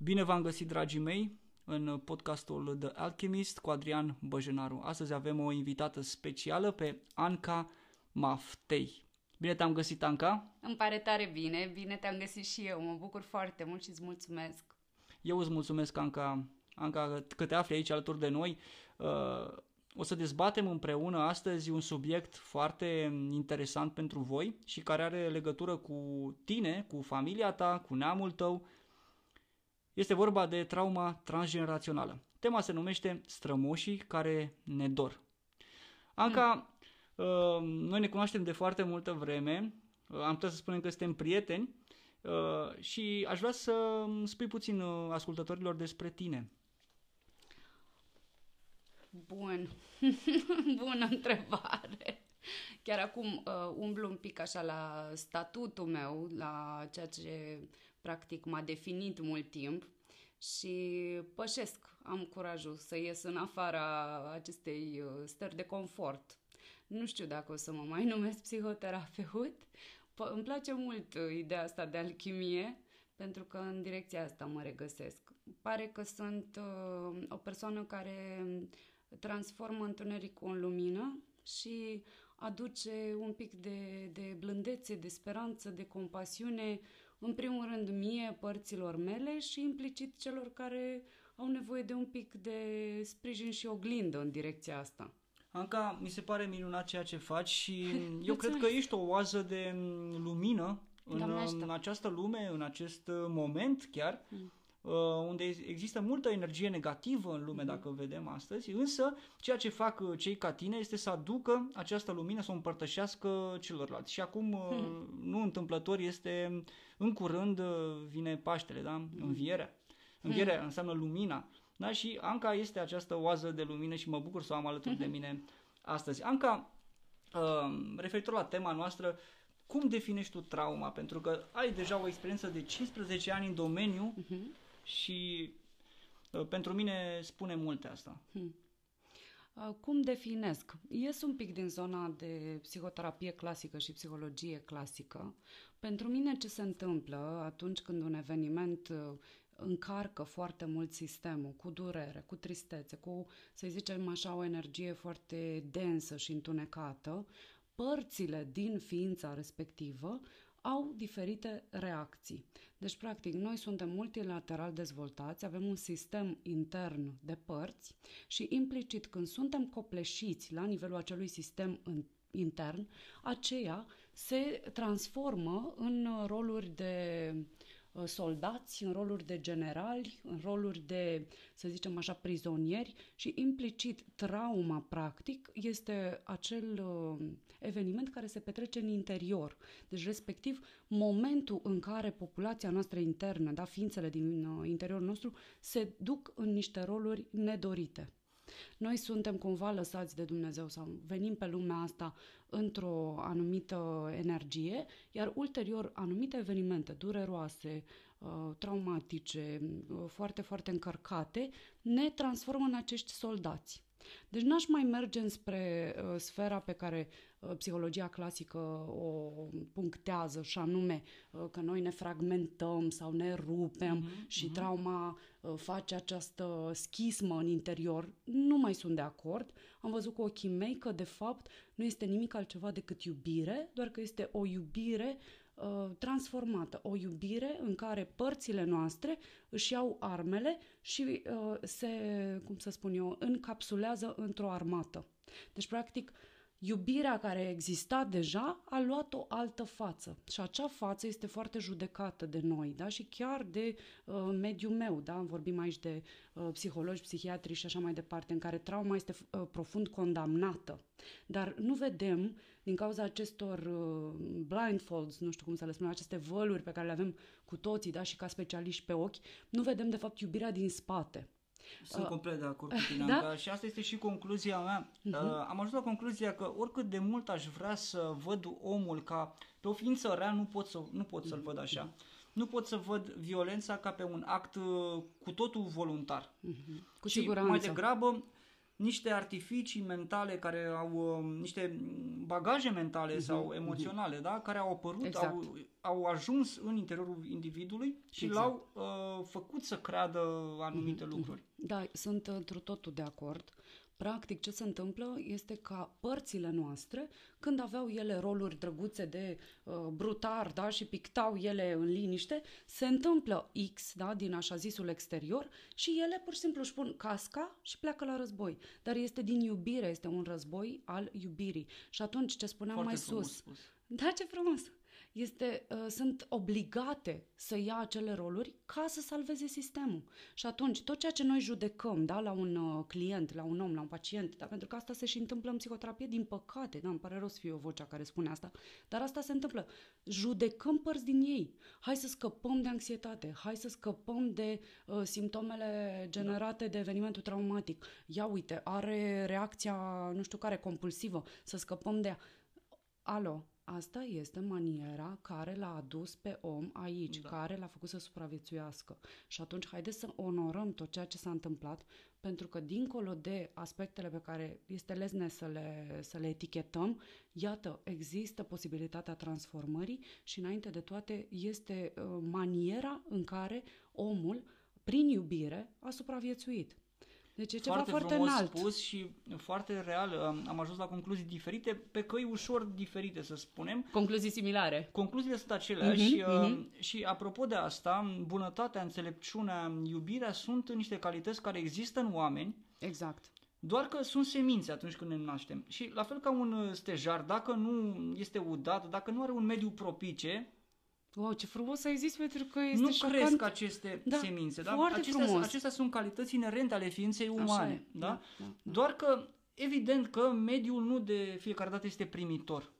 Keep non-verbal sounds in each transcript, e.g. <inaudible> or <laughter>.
Bine v-am găsit, dragii mei, în podcastul The Alchemist cu Adrian Băjenaru. Astăzi avem o invitată specială pe Anca Maftei. Bine te-am găsit, Anca! Îmi pare tare bine, bine te-am găsit și eu, mă bucur foarte mult și îți mulțumesc. Eu îți mulțumesc, Anca, Anca că te afli aici alături de noi. Uh, o să dezbatem împreună astăzi un subiect foarte interesant pentru voi și care are legătură cu tine, cu familia ta, cu neamul tău. Este vorba de trauma transgenerațională. Tema se numește Strămoșii care ne dor. Anca, mm. noi ne cunoaștem de foarte multă vreme, uh, am putea să spunem că suntem prieteni uh, și aș vrea să spui puțin ascultătorilor despre tine. Bun. <laughs> Bună întrebare. Chiar acum uh, umblu un pic așa la statutul meu, la ceea ce practic m-a definit mult timp și pășesc, am curajul să ies în afara acestei uh, stări de confort. Nu știu dacă o să mă mai numesc psihoterapeut. P- îmi place mult uh, ideea asta de alchimie, pentru că în direcția asta mă regăsesc. Pare că sunt uh, o persoană care transformă întunericul în lumină și aduce un pic de, de blândețe, de speranță, de compasiune, în primul rând mie, părților mele și implicit celor care au nevoie de un pic de sprijin și oglindă în direcția asta. Anca, mi se pare minunat ceea ce faci și <laughs> eu cred că ești o oază de lumină în, în această lume, în acest moment chiar. Mm. Uh, unde există multă energie negativă în lume, dacă vedem astăzi, însă ceea ce fac uh, cei ca tine este să aducă această lumină, să o împărtășească celorlalți. Și acum, uh, hmm. nu întâmplător, este în curând vine Paștele, da? Hmm. Învierea. Învierea hmm. înseamnă lumina. Da? Și Anca este această oază de lumină și mă bucur să o am alături hmm. de mine astăzi. Anca, referitor la tema noastră, cum definești tu trauma? Pentru că ai deja o experiență de 15 ani în domeniu uh-huh și uh, pentru mine spune multe asta. Hmm. Uh, cum definesc? Ies un pic din zona de psihoterapie clasică și psihologie clasică. Pentru mine ce se întâmplă atunci când un eveniment uh, încarcă foarte mult sistemul, cu durere, cu tristețe, cu, să zicem așa, o energie foarte densă și întunecată, părțile din ființa respectivă au diferite reacții. Deci, practic, noi suntem multilateral dezvoltați, avem un sistem intern de părți și implicit când suntem copleșiți la nivelul acelui sistem intern, aceea se transformă în roluri de Uh, soldați, în roluri de generali, în roluri de, să zicem așa, prizonieri și implicit trauma practic este acel uh, eveniment care se petrece în interior. Deci respectiv momentul în care populația noastră internă, da, ființele din uh, interiorul nostru se duc în niște roluri nedorite. Noi suntem cumva lăsați de Dumnezeu sau venim pe lumea asta într-o anumită energie, iar ulterior anumite evenimente dureroase, uh, traumatice, uh, foarte, foarte încărcate, ne transformă în acești soldați. Deci n-aș mai merge înspre uh, sfera pe care uh, psihologia clasică o punctează și anume uh, că noi ne fragmentăm sau ne rupem uh-huh, și uh-huh. trauma uh, face această schismă în interior. Nu mai sunt de acord. Am văzut cu ochii mei că de fapt nu este nimic altceva decât iubire, doar că este o iubire Uh, transformată, o iubire în care părțile noastre își iau armele și uh, se, cum să spun eu, încapsulează într-o armată. Deci, practic, iubirea care exista deja a luat o altă față și acea față este foarte judecată de noi da? și chiar de uh, mediul meu. Da? Vorbim aici de uh, psihologi, psihiatri și așa mai departe, în care trauma este uh, profund condamnată. Dar nu vedem, din cauza acestor uh, blindfolds, nu știu cum să le spunem, aceste văluri pe care le avem cu toții da? și ca specialiști pe ochi, nu vedem de fapt iubirea din spate. Sunt uh, complet de acord cu tine, <laughs> da? și asta este și concluzia mea. Uh-huh. Uh, am ajuns la concluzia că oricât de mult aș vrea să văd omul ca pe o ființă rea, nu pot, să, nu pot să-l văd așa. Nu pot să văd violența ca pe un act uh, cu totul voluntar. Uh-huh. Cu și siguranță. mai degrabă niște artificii mentale care au uh, niște bagaje mentale uh-huh, sau emoționale, uh-huh. da, care au apărut, exact. au, au ajuns în interiorul individului și exact. l-au uh, făcut să creadă anumite uh-huh, lucruri. Da, sunt într totul de acord. Practic, ce se întâmplă este ca părțile noastre, când aveau ele roluri drăguțe de uh, brutar da, și pictau ele în liniște, se întâmplă X da, din așa zisul exterior și ele pur și simplu își pun casca și pleacă la război. Dar este din iubire, este un război al iubirii. Și atunci, ce spuneam Foarte mai sus... Spus. Da, ce frumos! Este, uh, sunt obligate să ia acele roluri ca să salveze sistemul. Și atunci, tot ceea ce noi judecăm da, la un uh, client, la un om, la un pacient, da, pentru că asta se și întâmplă în psihoterapie, din păcate, da, îmi pare rău să fie o vocea care spune asta, dar asta se întâmplă. Judecăm părți din ei. Hai să scăpăm de anxietate, hai să scăpăm de uh, simptomele generate da. de evenimentul traumatic. Ia uite, are reacția, nu știu care, compulsivă, să scăpăm de ea. Alo, Asta este maniera care l-a adus pe om aici, da. care l-a făcut să supraviețuiască. Și atunci haideți să onorăm tot ceea ce s-a întâmplat, pentru că dincolo de aspectele pe care este lesne să le, să le etichetăm, iată, există posibilitatea transformării și înainte de toate este uh, maniera în care omul, prin iubire, a supraviețuit. Deci e ceva foarte, foarte frumos înalt. spus și foarte real. Am ajuns la concluzii diferite, pe căi ușor diferite, să spunem. Concluzii similare. Concluziile sunt aceleași uh-huh, uh-huh. și apropo de asta, bunătatea, înțelepciunea, iubirea sunt niște calități care există în oameni. Exact. Doar că sunt semințe atunci când ne naștem. Și la fel ca un stejar, dacă nu este udat, dacă nu are un mediu propice, Wow, ce frumos ai zis, pentru că este Nu șocant. cresc aceste da, semințe, da? Foarte acestea, frumos. acestea sunt calități inerente ale ființei umane, e, da? Da, da, da? Doar că, evident că mediul nu de fiecare dată este primitor.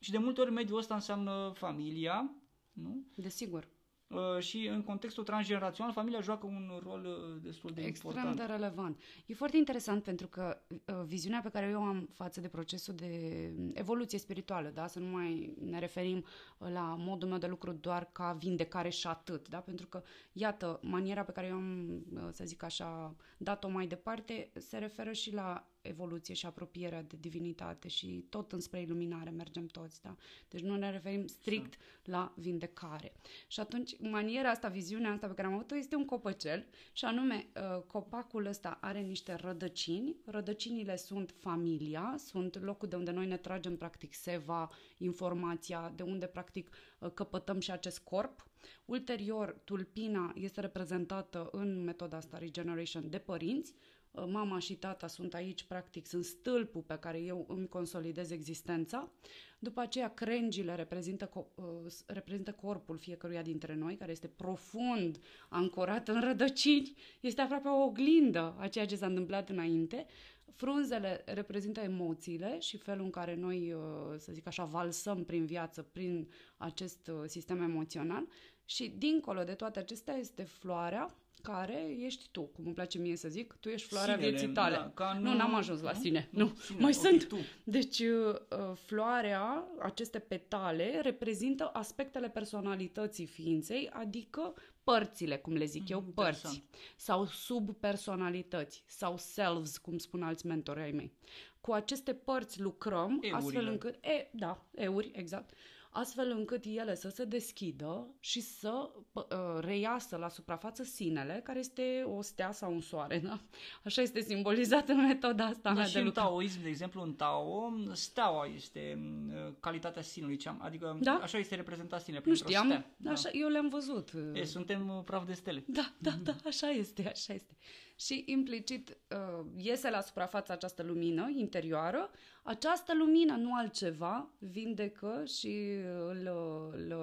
Și de multe ori mediul ăsta înseamnă familia, nu? Desigur. Uh, și în contextul transgenerațional familia joacă un rol uh, destul de Extrem important. de relevant. E foarte interesant pentru că uh, viziunea pe care eu am față de procesul de evoluție spirituală, da? să nu mai ne referim la modul meu de lucru doar ca vindecare și atât, da? pentru că, iată, maniera pe care eu am, să zic așa, dat-o mai departe, se referă și la evoluție și apropierea de divinitate și tot înspre iluminare mergem toți, da? Deci nu ne referim strict la vindecare. Și atunci, maniera asta, viziunea asta pe care am avut-o este un copăcel și anume, uh, copacul ăsta are niște rădăcini. Rădăcinile sunt familia, sunt locul de unde noi ne tragem practic seva, informația, de unde practic uh, căpătăm și acest corp. Ulterior, tulpina este reprezentată în metoda asta Regeneration de părinți, Uh, mama și tata sunt aici, practic, sunt stâlpul pe care eu îmi consolidez existența. După aceea, crengile reprezintă, uh, reprezintă corpul fiecăruia dintre noi, care este profund ancorat în rădăcini. Este aproape o oglindă a ceea ce s-a întâmplat înainte. Frunzele reprezintă emoțiile și felul în care noi, uh, să zic așa, valsăm prin viață, prin acest sistem emoțional. Și dincolo de toate acestea este floarea, care ești tu, cum îmi place mie să zic, tu ești floarea Sinele, vieții tale. Da, ca nu, nu, n-am ajuns la sine. Nu, nu. Sine, mai okay, sunt. Tu. Deci, uh, floarea, aceste petale, reprezintă aspectele personalității ființei, adică părțile, cum le zic mm, eu, părți. Interesant. Sau subpersonalități, sau selves, cum spun alți mentori ai mei. Cu aceste părți lucrăm, Eurile. astfel încât... E, da, euri, exact astfel încât ele să se deschidă și să uh, reiasă la suprafață sinele, care este o stea sau un soare. Da? Așa este simbolizat în metoda asta da, și de în taoism, de exemplu, în Tao, steaua este uh, calitatea sinului, adică da? așa este reprezentat sinele. Nu știam, stea. Da. Așa, eu le-am văzut. E, suntem uh, praf de stele. Da, da, da, <laughs> așa este, așa este și implicit uh, iese la suprafață această lumină interioară. Această lumină, nu altceva, vindecă și îl, îl,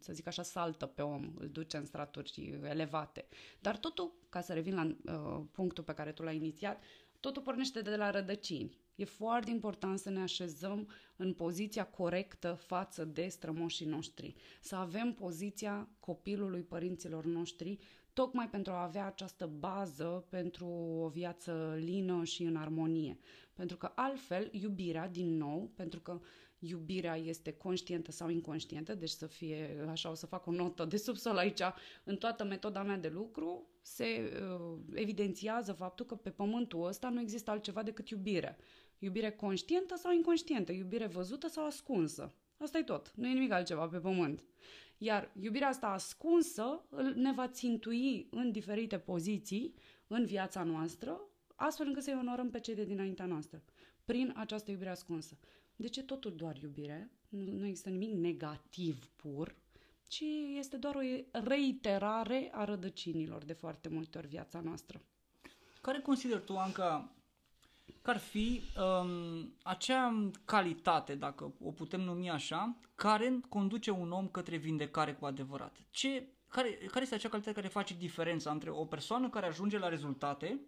să zic așa, saltă pe om, îl duce în straturi elevate. Dar totul, ca să revin la uh, punctul pe care tu l-ai inițiat, totul pornește de la rădăcini. E foarte important să ne așezăm în poziția corectă față de strămoșii noștri. Să avem poziția copilului părinților noștri tocmai pentru a avea această bază pentru o viață lină și în armonie. Pentru că altfel, iubirea, din nou, pentru că iubirea este conștientă sau inconștientă, deci să fie, așa o să fac o notă de subsol aici, în toată metoda mea de lucru se uh, evidențiază faptul că pe pământul ăsta nu există altceva decât iubire. Iubire conștientă sau inconștientă, iubire văzută sau ascunsă. Asta e tot, nu e nimic altceva pe pământ. Iar iubirea asta ascunsă ne va țintui în diferite poziții în viața noastră, astfel încât să-i onorăm pe cei de dinaintea noastră, prin această iubire ascunsă. De ce totul doar iubire? Nu, nu există nimic negativ pur, ci este doar o reiterare a rădăcinilor de foarte multe ori viața noastră. Care consider tu, Anca, că ar fi um, acea calitate, dacă o putem numi așa, care conduce un om către vindecare cu adevărat? Ce, care, care este acea calitate care face diferența între o persoană care ajunge la rezultate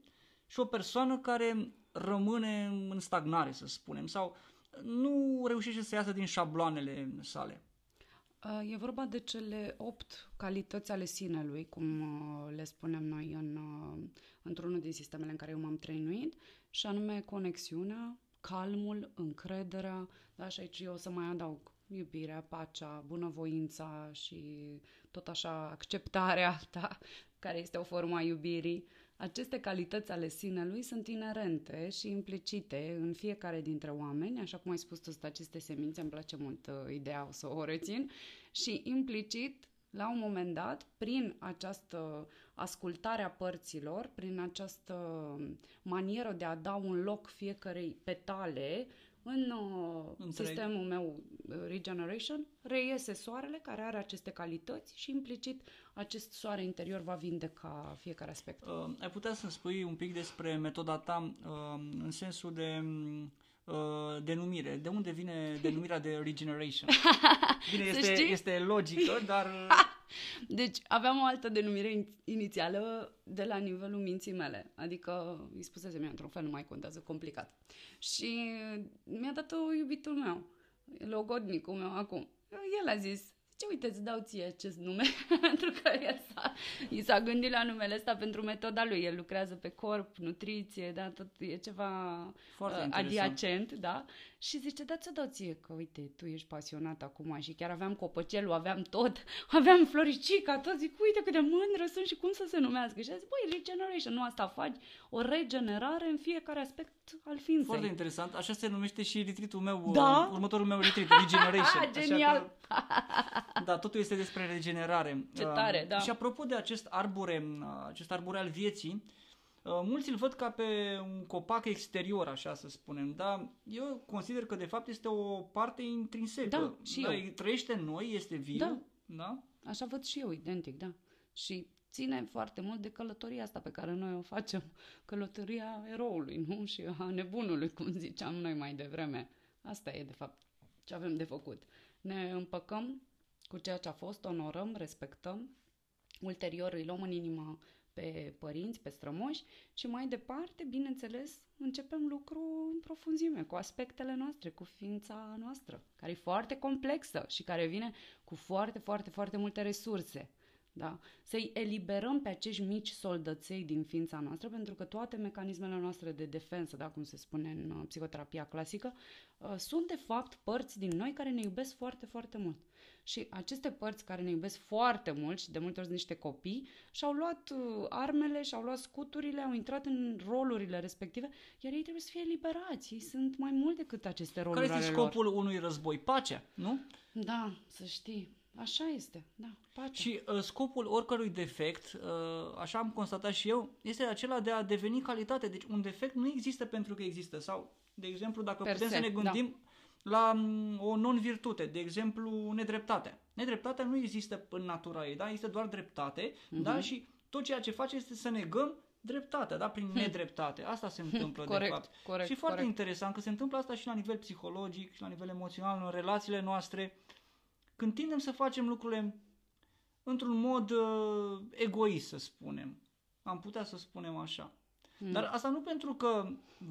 și o persoană care rămâne în stagnare, să spunem, sau nu reușește să iasă din șabloanele sale? Uh, e vorba de cele opt calități ale sinelui, cum uh, le spunem noi în, uh, într-unul din sistemele în care eu m-am trăinuit, și anume conexiunea, calmul, încrederea, da, și aici eu o să mai adaug iubirea, pacea, bunăvoința și tot așa acceptarea, <laughs> da, care este o formă a iubirii. Aceste calități ale sinelui sunt inerente și implicite în fiecare dintre oameni, așa cum ai spus tu, aceste semințe, îmi place mult uh, ideea, o să o rețin, și implicit, la un moment dat, prin această ascultare a părților, prin această manieră de a da un loc fiecarei petale, în uh, sistemul meu uh, Regeneration reiese soarele care are aceste calități și implicit acest soare interior va vindeca fiecare aspect. Uh, ai putea să spui un pic despre metoda ta uh, în sensul de uh, denumire. De unde vine <laughs> denumirea de Regeneration? <laughs> Bine, este, este logică, dar... <laughs> Deci aveam o altă denumire inițială de la nivelul minții mele. Adică îi spusese mi într-un fel, nu mai contează, complicat. Și mi-a dat-o iubitul meu, logodnicul meu acum. El a zis, ce uite, îți dau ție acest nume, <laughs> pentru că el s-a, i s-a gândit la numele ăsta pentru metoda lui. El lucrează pe corp, nutriție, da, tot e ceva Foarte uh, adiacent, da. Și zice, da, ți-o dau ție, că uite, tu ești pasionat acum și chiar aveam copăcelul, aveam tot, <laughs> aveam floricica, tot, zic, uite cât de mândră sunt și cum să se numească. Și a zis, băi, regeneration, nu asta faci, o regenerare în fiecare aspect al ființei. Foarte interesant, așa se numește și retreat meu, da? următorul meu retreat, regeneration. <laughs> Genial! Că, da, totul este despre regenerare. Ce tare, uh, da. Și apropo de acest arbore, uh, acest arbore al vieții, Uh, mulți îl văd ca pe un copac exterior, așa să spunem, dar eu consider că de fapt este o parte intrinsecă. Da, și da, eu. Trăiește în noi, este viu. Da. da? Așa văd și eu, identic, da. Și ține foarte mult de călătoria asta pe care noi o facem, călătoria eroului, nu? Și a nebunului, cum ziceam noi mai devreme. Asta e, de fapt, ce avem de făcut. Ne împăcăm cu ceea ce a fost, onorăm, respectăm, ulterior îi luăm în inima pe părinți, pe strămoși și mai departe, bineînțeles, începem lucru în profunzime, cu aspectele noastre, cu ființa noastră, care e foarte complexă și care vine cu foarte, foarte, foarte multe resurse. Da? Să-i eliberăm pe acești mici soldăței din ființa noastră, pentru că toate mecanismele noastre de defensă, da, cum se spune în uh, psihoterapia clasică, uh, sunt de fapt părți din noi care ne iubesc foarte, foarte mult. Și aceste părți care ne iubesc foarte mult și de multe ori sunt niște copii, și-au luat uh, armele, și-au luat scuturile, au intrat în rolurile respective, iar ei trebuie să fie eliberați. Ei sunt mai mult decât aceste roluri Care este scopul lor. unui război? Pacea, nu? Da, să știi. Așa este, da, pacea. Și uh, scopul oricărui defect, uh, așa am constatat și eu, este acela de a deveni calitate. Deci un defect nu există pentru că există. Sau, de exemplu, dacă per putem se, să ne gândim da. la um, o non-virtute, de exemplu, nedreptatea. Nedreptatea nu există în natura ei, da? Este doar dreptate, uh-huh. da? Și tot ceea ce face este să negăm dreptatea, da? Prin hm. nedreptate. Asta se întâmplă, corect, de fapt. Corect, și foarte corect. interesant că se întâmplă asta și la nivel psihologic, și la nivel emoțional, în relațiile noastre când tindem să facem lucrurile într-un mod uh, egoist, să spunem. Am putea să spunem așa. Mm. Dar asta nu pentru că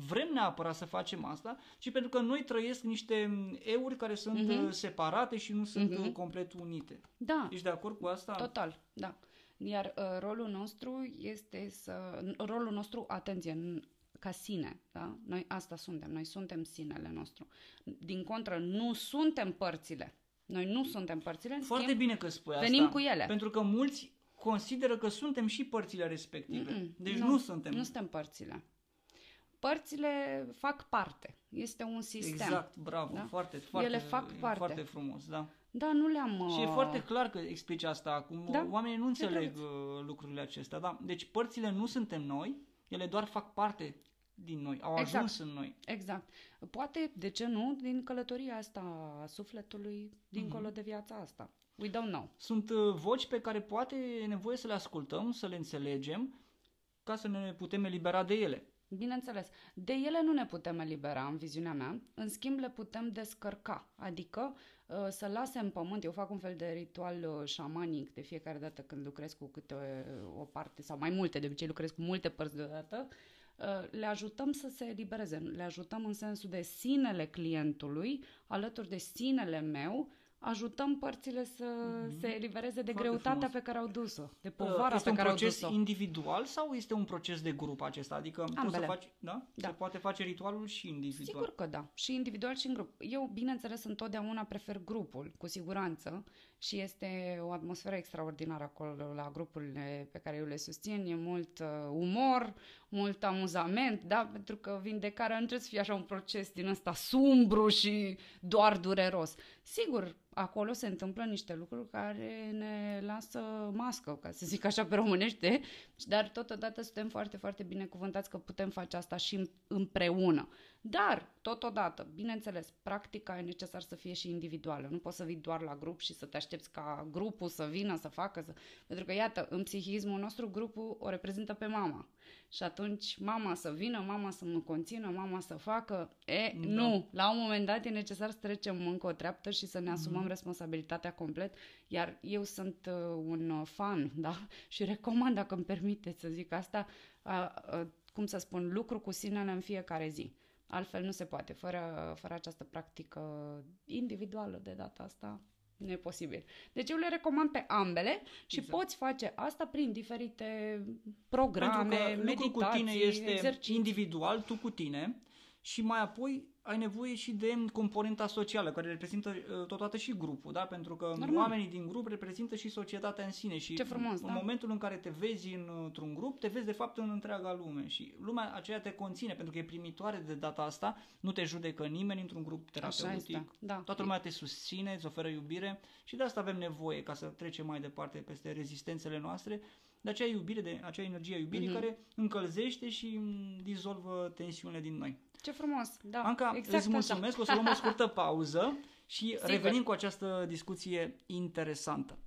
vrem neapărat să facem asta, ci pentru că noi trăiesc niște euri care sunt mm-hmm. separate și nu sunt mm-hmm. complet unite. Da. Ești de acord cu asta? Total, da. Iar uh, rolul nostru este să... Rolul nostru, atenție, ca sine, da? Noi asta suntem, noi suntem sinele nostru. Din contră, nu suntem părțile. Noi nu suntem părțile, în Foarte schimb, bine că spui asta. venim cu ele. Pentru că mulți consideră că suntem și părțile respective. Mm-mm, Deci nu, nu suntem. Nu suntem părțile. Părțile fac parte. Este un sistem. Exact, bravo, Da? foarte, foarte, Ele fac parte. foarte frumos, da. Da, nu le-am... Și e uh, foarte clar că explici asta acum. Da, Oamenii nu înțeleg drăguț. uh, lucrurile acestea, da. Deci părțile nu suntem noi, ele doar fac parte din noi, au Exact. ajuns în noi. Exact. Poate, de ce nu, din călătoria asta a sufletului dincolo Mhm. de viața asta. We don't know. Sunt uh, voci pe care poate e nevoie să le ascultăm, să le înțelegem, ca să ne putem elibera de ele. Bineînțeles, de ele nu ne putem elibera în viziunea mea, în schimb le putem descărca, adică uh, să lase în pământ, eu fac un fel de ritual uh, șamanic de fiecare dată când lucrez cu câte o, o parte sau mai multe, de obicei lucrez cu multe părți deodată, uh, le ajutăm să se elibereze, le ajutăm în sensul de sinele clientului, alături de sinele meu, ajutăm părțile să se elibereze de Mhm. Foarte greutatea frumos. pe care au dus-o, de Uh, povara este pe un care au proces dus-o. individual sau este un proces de grup acesta? Adică poți să Ambele. faci, da? Da. Se poate face ritualul și individual. Sigur că da. Și individual și în grup. Eu, bineînțeles, întotdeauna prefer grupul, cu siguranță. Și este o atmosferă extraordinară acolo la grupurile pe care eu le susțin. E mult uh, umor, mult amuzament, da? Pentru că vindecarea nu trebuie să fie așa un proces din ăsta sumbru și doar dureros. Sigur, acolo se întâmplă niște lucruri care ne lasă mască, ca să zic așa pe românește, dar totodată suntem foarte, foarte binecuvântați că putem face asta și împreună. Dar, totodată, bineînțeles, practica e necesar să fie și individuală. Nu poți să vii doar la grup și să te aștepți ca grupul să vină, să facă. Să... Pentru că, iată, în psihismul nostru, grupul o reprezintă pe mama. Și atunci mama să vină, mama să mă conțină, mama să facă. E, Da. nu. La un moment dat e necesar să trecem încă o treaptă și să ne asumăm responsabilitatea complet. Iar eu sunt uh, un uh, fan, <laughs> da? Și recomand, dacă îmi permiteți să zic asta, uh, uh, cum să spun, lucru cu sinele în fiecare zi. Altfel nu se poate. Fără, fără această practică individuală de data asta, nu e posibil. Deci eu le recomand pe ambele și Exact. poți face asta prin diferite programe, Pentru că lucrul cu meditații, tine este exerciții. individual, tu cu tine și mai apoi ai nevoie și de componenta socială, care reprezintă uh, totodată și grupul, da? Pentru că Normal. oamenii din grup reprezintă și societatea în sine și Ce frumos, în da. momentul în care te vezi în, într-un grup, te vezi de fapt în întreaga lume și lumea aceea te conține, pentru că e primitoare de data asta, nu te judecă nimeni într-un grup Așa terapeutic. este, da. Toată lumea te susține, îți oferă iubire și de asta avem nevoie ca să trecem mai departe peste rezistențele noastre, de acea iubire, de acea energie a iubirii Mhm. care încălzește și m, dizolvă tensiunile din noi. Ce frumos, da. Anca, exact îți mulțumesc, o să luăm o scurtă <laughs> pauză și Sigur. revenim cu această discuție interesantă.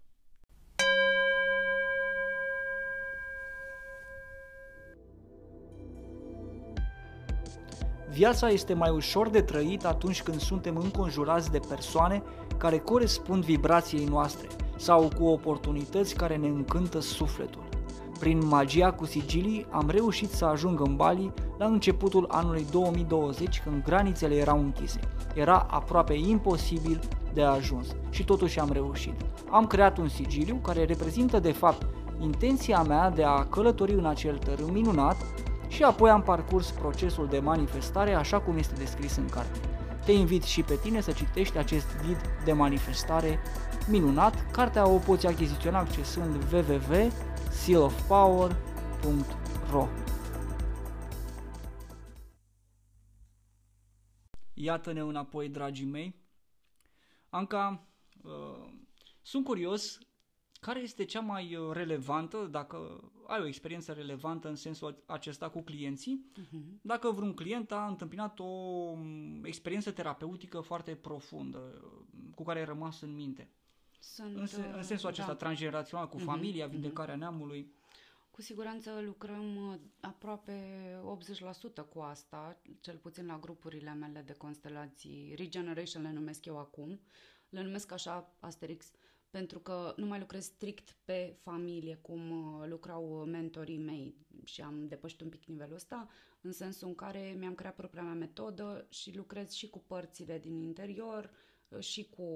Viața este mai ușor de trăit atunci când suntem înconjurați de persoane care corespund vibrației noastre sau cu oportunități care ne încântă sufletul. Prin magia cu sigilii am reușit să ajung în Bali la începutul anului 2020 când granițele erau închise. Era aproape imposibil de ajuns și totuși am reușit. Am creat un sigiliu care reprezintă de fapt intenția mea de a călători în acel tărâm minunat și apoi am parcurs procesul de manifestare așa cum este descris în carte. Te invit și pe tine să citești acest ghid de manifestare minunat. Cartea o poți achiziționa accesând www.sealofpower.ro Iată-ne înapoi, dragii mei. Anca, uh, sunt curios care este cea mai uh, relevantă, dacă ai o experiență relevantă în sensul acesta cu clienții, Mhm. dacă vreun client a întâmpinat o m, experiență terapeutică foarte profundă, cu care ai rămas în minte. Sunt, În, sen- în uh, sensul acesta da. transgenerațional, cu Mhm, familia, mhm. vindecarea neamului. Cu siguranță lucrăm uh, aproape 80% cu asta, cel puțin la grupurile mele de constelații. Regeneration le numesc eu acum. Le numesc așa Asterix pentru că nu mai lucrez strict pe familie cum uh, lucrau mentorii mei și am depășit un pic nivelul ăsta, în sensul în care mi-am creat propria mea metodă și lucrez și cu părțile din interior, și cu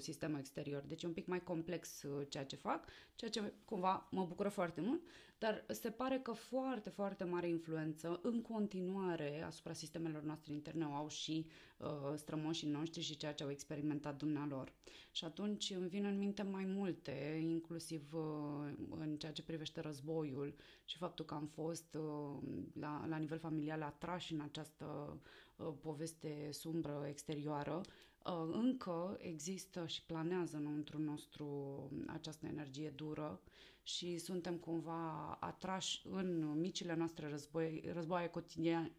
sistemul exterior. Deci e un pic mai complex uh, ceea ce fac, ceea ce cumva mă bucură foarte mult, dar se pare că foarte, foarte mare influență în continuare asupra sistemelor noastre interne au și uh, strămoșii noștri și ceea ce au experimentat dumnealor. Și atunci îmi vin în minte mai multe, inclusiv uh, în ceea ce privește războiul și faptul că am fost uh, la, la nivel familial atrași în această uh, poveste sumbră exterioară Uh, încă există și planează înăuntru nostru această energie dură și suntem cumva atrași în micile noastre război, războaie cotidiane,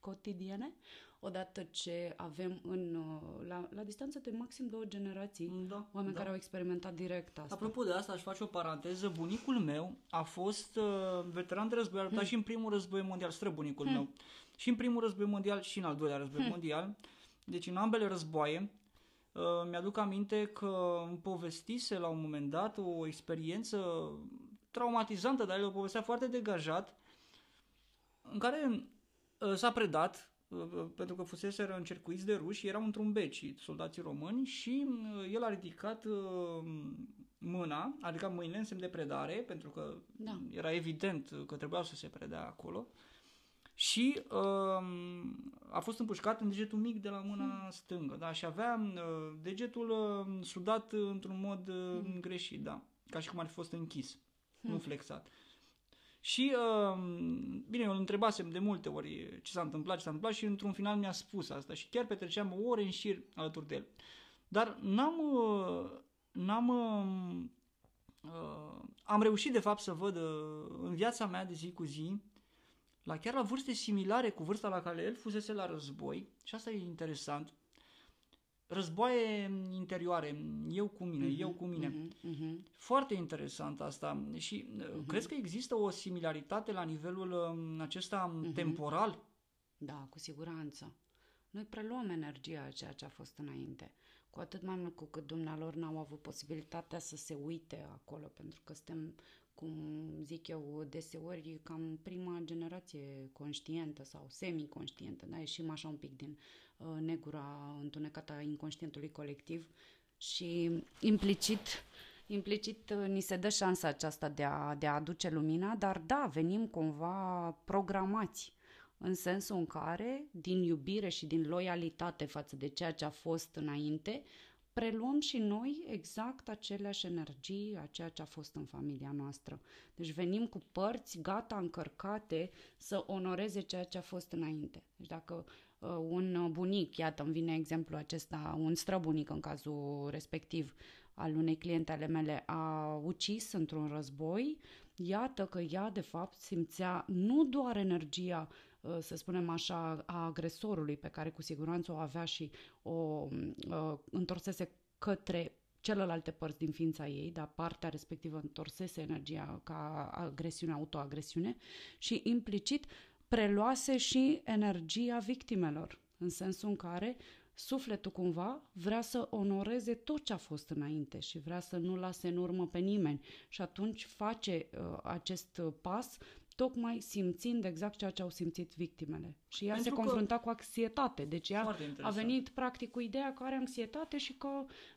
cotidiene, odată ce avem în, uh, la, la distanță de maxim două generații da, oameni da. care au experimentat direct asta. Apropo de asta, aș face o paranteză. Bunicul meu a fost uh, veteran de război, a luptat hmm. și în primul război mondial, străbunicul hmm. meu, și în primul război mondial și în al doilea război hmm. mondial. Deci în ambele războaie uh, mi-aduc aminte că îmi povestise la un moment dat o experiență traumatizantă, dar el o povestea foarte degajat, în care uh, s-a predat uh, pentru că fusese încercuiți de ruși, erau într-un beci soldații români și el a ridicat mâna, a ridicat mâinile în semn de predare, pentru că da. era evident că trebuia să se predea acolo și uh, a fost împușcat în degetul mic de la mâna hmm. stângă, da, și avea uh, degetul uh, sudat într-un mod uh, hmm. greșit, da, ca și cum ar fi fost închis, hmm. nu flexat. Și, uh, bine, eu îl întrebasem de multe ori ce s-a întâmplat, ce s-a întâmplat și într-un final mi-a spus asta și chiar petreceam ore în șir alături de el. Dar n-am, uh, n-am, uh, uh, am reușit de fapt să văd uh, în viața mea de zi cu zi la chiar la vârste similare cu vârsta la care el fusese la război, și asta e interesant, războaie interioare, eu cu mine, uh-huh, eu cu mine. Uh-huh, uh-huh. Foarte interesant asta. Și uh-huh. crezi că există o similaritate la nivelul um, acesta uh-huh. temporal? Da, cu siguranță. Noi preluăm energia a ceea ce a fost înainte. Cu atât mai mult cu cât dumnealor n-au avut posibilitatea să se uite acolo, pentru că suntem cum zic eu, deseori cam prima generație conștientă sau semi-conștientă, da? ieșim așa un pic din uh, negura întunecată a inconștientului colectiv și implicit implicit uh, ni se dă șansa aceasta de a, de a aduce lumina, dar da, venim cumva programați în sensul în care, din iubire și din loialitate față de ceea ce a fost înainte, preluăm și noi exact aceleași energii, a ceea ce a fost în familia noastră. Deci venim cu părți gata încărcate să onoreze ceea ce a fost înainte. Deci dacă uh, un bunic, iată îmi vine exemplu acesta, un străbunic în cazul respectiv al unei cliente ale mele a ucis într-un război, iată că ea de fapt simțea nu doar energia Uh, să spunem așa, a agresorului pe care cu siguranță o avea și o uh, întorsese către celelalte părți din ființa ei, dar partea respectivă întorsese energia ca agresiune, autoagresiune și implicit preluase și energia victimelor, în sensul în care sufletul cumva vrea să onoreze tot ce a fost înainte și vrea să nu lase în urmă pe nimeni. Și atunci face uh, acest pas tocmai simțind exact ceea ce au simțit victimele. Și ea Pentru se confrunta cu anxietate. Deci ea a venit practic cu ideea că are anxietate și că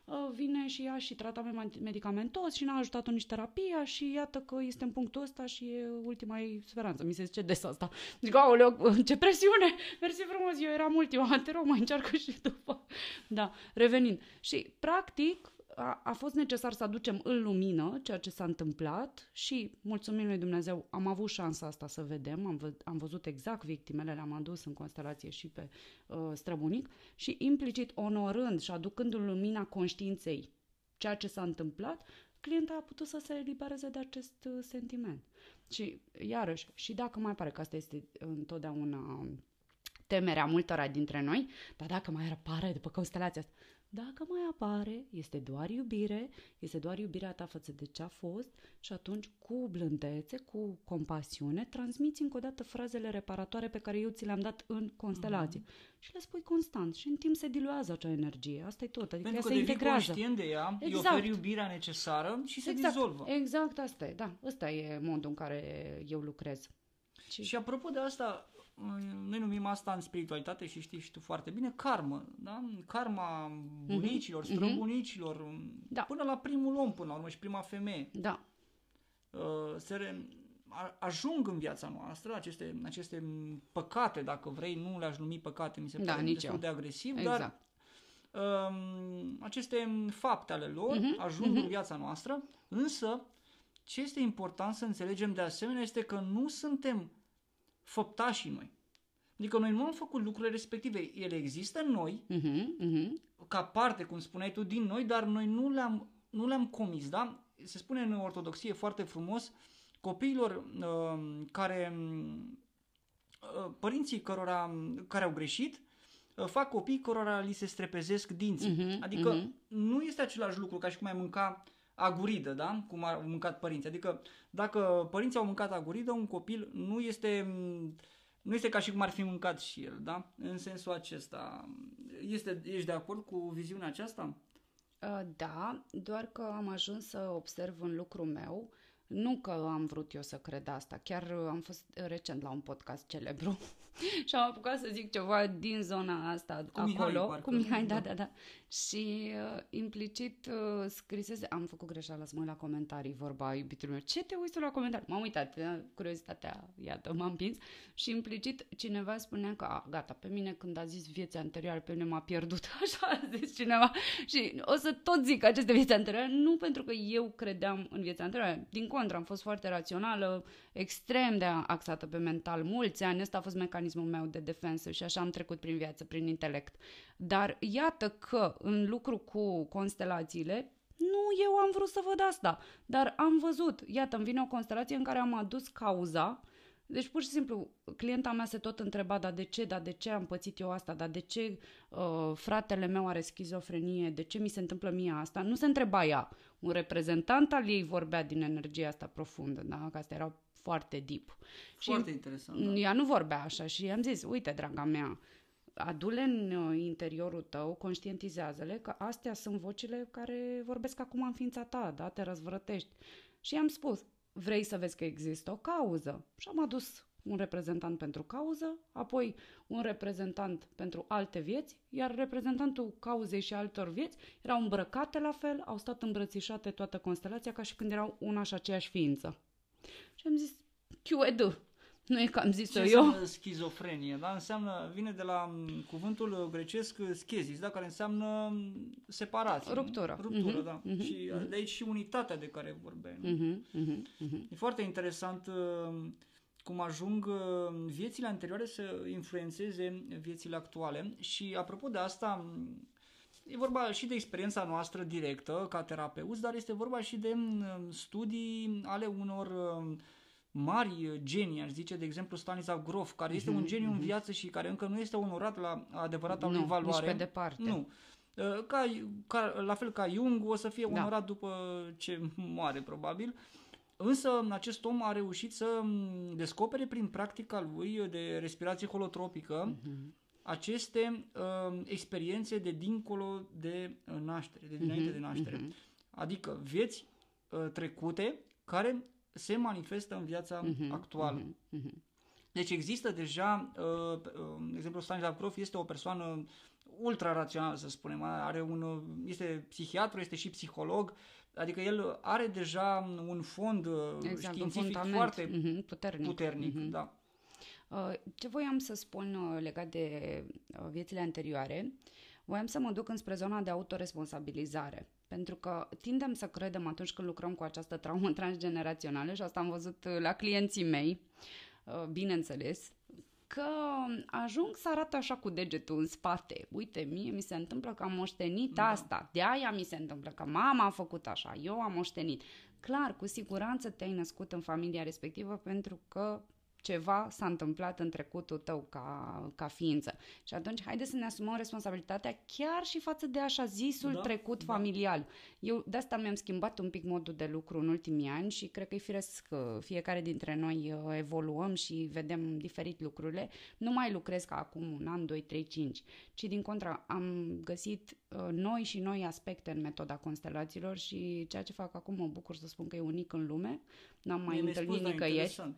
uh, vine și ea și tratament medicamentos și n-a ajutat-o nici terapia și iată că este în punctul ăsta și e ultima ei speranță. Mi se zice des asta. Zic, aoleu, ce presiune! Mersi frumos, eu eram ultima, te rog, mai încearcă și după. Da, revenind. Și practic a, a fost necesar să aducem în lumină ceea ce s-a întâmplat și, mulțumim lui Dumnezeu, am avut șansa asta să vedem, am, vă, am văzut exact victimele, le-am adus în constelație și pe uh, străbunic și implicit onorând și aducând în lumina conștiinței ceea ce s-a întâmplat, clienta a putut să se elibereze de acest uh, sentiment. Și, iarăși, și dacă mai pare că asta este întotdeauna temerea multora dintre noi, dar dacă mai apare după constelația asta, dacă mai apare, este doar iubire, este doar iubirea ta față de ce a fost și atunci cu blândețe, cu compasiune, transmiți încă o dată frazele reparatoare pe care eu ți le-am dat în constelație. Mm-hmm. Și le spui constant și în timp se diluează acea energie. Asta e tot. Adică Pentru ea că se integrează. conștient de ea, exact. îi oferi iubirea necesară și se exact. dizolvă. Exact, asta e. Da, ăsta e modul în care eu lucrez. Și... și apropo de asta, noi numim asta în spiritualitate și știi și tu foarte bine, karmă, da? Karma mhm. bunicilor, mm-hmm. străbunicilor, da. până la primul om, până la urmă, și prima femeie. Da. Uh, se re, a, ajung în viața noastră aceste, aceste păcate, dacă vrei, nu le-aș numi păcate, mi se da, pare destul eu. de agresiv, exact. dar um, aceste fapte ale lor mm-hmm. ajung mm-hmm. în viața noastră, însă ce este important să înțelegem de asemenea este că nu suntem făptașii noi. Adică noi nu am făcut lucrurile respective. Ele există în noi, uh-huh, uh-huh. ca parte, cum spuneai tu, din noi, dar noi nu le-am, nu le-am comis, da? Se spune în ortodoxie foarte frumos, copiilor uh, care, uh, părinții cărora, care au greșit, uh, fac copii cărora li se strepezesc dinții. Uh-huh, adică uh-huh. nu este același lucru ca și cum ai mânca aguridă, da? Cum au mâncat părinții. Adică dacă părinții au mâncat aguridă, un copil nu este nu este ca și cum ar fi mâncat și el, da? În sensul acesta. Este, ești de acord cu viziunea aceasta? Uh, da, doar că am ajuns să observ în lucrul meu nu că am vrut eu să cred asta, chiar am fost recent la un podcast celebru <laughs> și am apucat să zic ceva din zona asta cu acolo, Mihai, parcă, cu Mihai, da, da, da. Și uh, implicit uh, scrisese, am făcut greșeala să mă uit la comentarii, vorba iubitului meu, ce te uiți la comentarii? M-am uitat, uh, curiozitatea, iată, m-am pins și implicit cineva spunea că, a, gata, pe mine când a zis vieța anterioară, pe mine m-a pierdut, <laughs> așa a zis cineva. Și o să tot zic aceste vieți anterioare, nu pentru că eu credeam în viața anterioară, din contră, am fost foarte rațională, extrem de axată pe mental, mulți ani, ăsta a fost mecanismul meu de defensă și așa am trecut prin viață, prin intelect. Dar iată că în lucru cu constelațiile, nu eu am vrut să văd asta, dar am văzut, iată, îmi vine o constelație în care am adus cauza, deci pur și simplu clienta mea se tot întreba, dar de ce, dar de ce am pățit eu asta, dar de ce uh, fratele meu are schizofrenie, de ce mi se întâmplă mie asta, nu se întreba ea. Un reprezentant al ei vorbea din energia asta profundă, da? că asta era foarte deep. Foarte și interesant. Da. Ea nu vorbea așa și i-am zis, uite, draga mea, adu-le în uh, interiorul tău, conștientizează-le că astea sunt vocile care vorbesc acum în ființa ta, da? Te răzvrătești. Și i-am spus, vrei să vezi că există o cauză? Și am adus un reprezentant pentru cauză, apoi un reprezentant pentru alte vieți, iar reprezentantul cauzei și altor vieți erau îmbrăcate la fel, au stat îmbrățișate toată constelația ca și când erau una și aceeași ființă. Și am zis, QED, nu e că am zis-o Ce eu. înseamnă schizofrenie? Da? Înseamnă, vine de la cuvântul grecesc schezis, da? care înseamnă separație. Ruptură. Nu? Ruptură, uh-huh, da. Uh-huh, și uh-huh. de aici și unitatea de care vorbeai. Uh-huh, uh-huh, uh-huh. E foarte interesant uh, cum ajung uh, viețile anterioare să influențeze viețile actuale și apropo de asta, E vorba și de experiența noastră directă ca terapeuți, dar este vorba și de studii ale unor mari genii, aș zice, de exemplu Stanislav Grof, care este mm-hmm, un geniu mm-hmm. în mhm. viață și care încă nu este onorat la adevărata nu, lui valoare. Nici pe departe. Nu. Uh, ca, ca, la fel ca Jung, o să fie da. onorat după ce moare, probabil. Însă acest om a reușit să descopere prin practica lui de respirație holotropică mm-hmm. aceste uh, experiențe de dincolo de naștere, de dinainte mm-hmm, de naștere. Mm-hmm. Adică vieți uh, trecute care se manifestă în viața uh-huh, actuală. Uh-huh, uh-huh. Deci există deja, uh, uh, de exemplu, Stanislav Grof este o persoană ultra rațională, să spunem, are un, uh, este psihiatru, este și psiholog, adică el are deja un fond uh, exact, științific un foarte uh-huh, puternic. puternic uh-huh. da. Uh, ce voiam să spun uh, legat de uh, viețile anterioare, voiam să mă duc înspre zona de autoresponsabilizare. Pentru că tindem să credem atunci când lucrăm cu această traumă <laughs> transgenerațională, și asta am văzut uh, la clienții mei, uh, bineînțeles, că ajung să arată așa cu degetul în spate. Uite, mie mi se întâmplă că am moștenit da. asta, de aia mi se întâmplă că mama a făcut așa, eu am moștenit. Clar, cu siguranță te-ai născut în familia respectivă pentru că ceva s-a întâmplat în trecutul tău ca, ca ființă. Și atunci, haide să ne asumăm responsabilitatea chiar și față de așa zisul da, trecut da. familial. Eu de asta mi-am schimbat un pic modul de lucru în ultimii ani și cred că e firesc că fiecare dintre noi uh, evoluăm și vedem diferit lucrurile. Nu mai lucrez ca acum un an, doi, trei, cinci, ci din contra am găsit uh, noi și noi aspecte în metoda constelațiilor și ceea ce fac acum mă bucur să spun că e unic în lume. N-am mai întâlnit nicăieri. Da,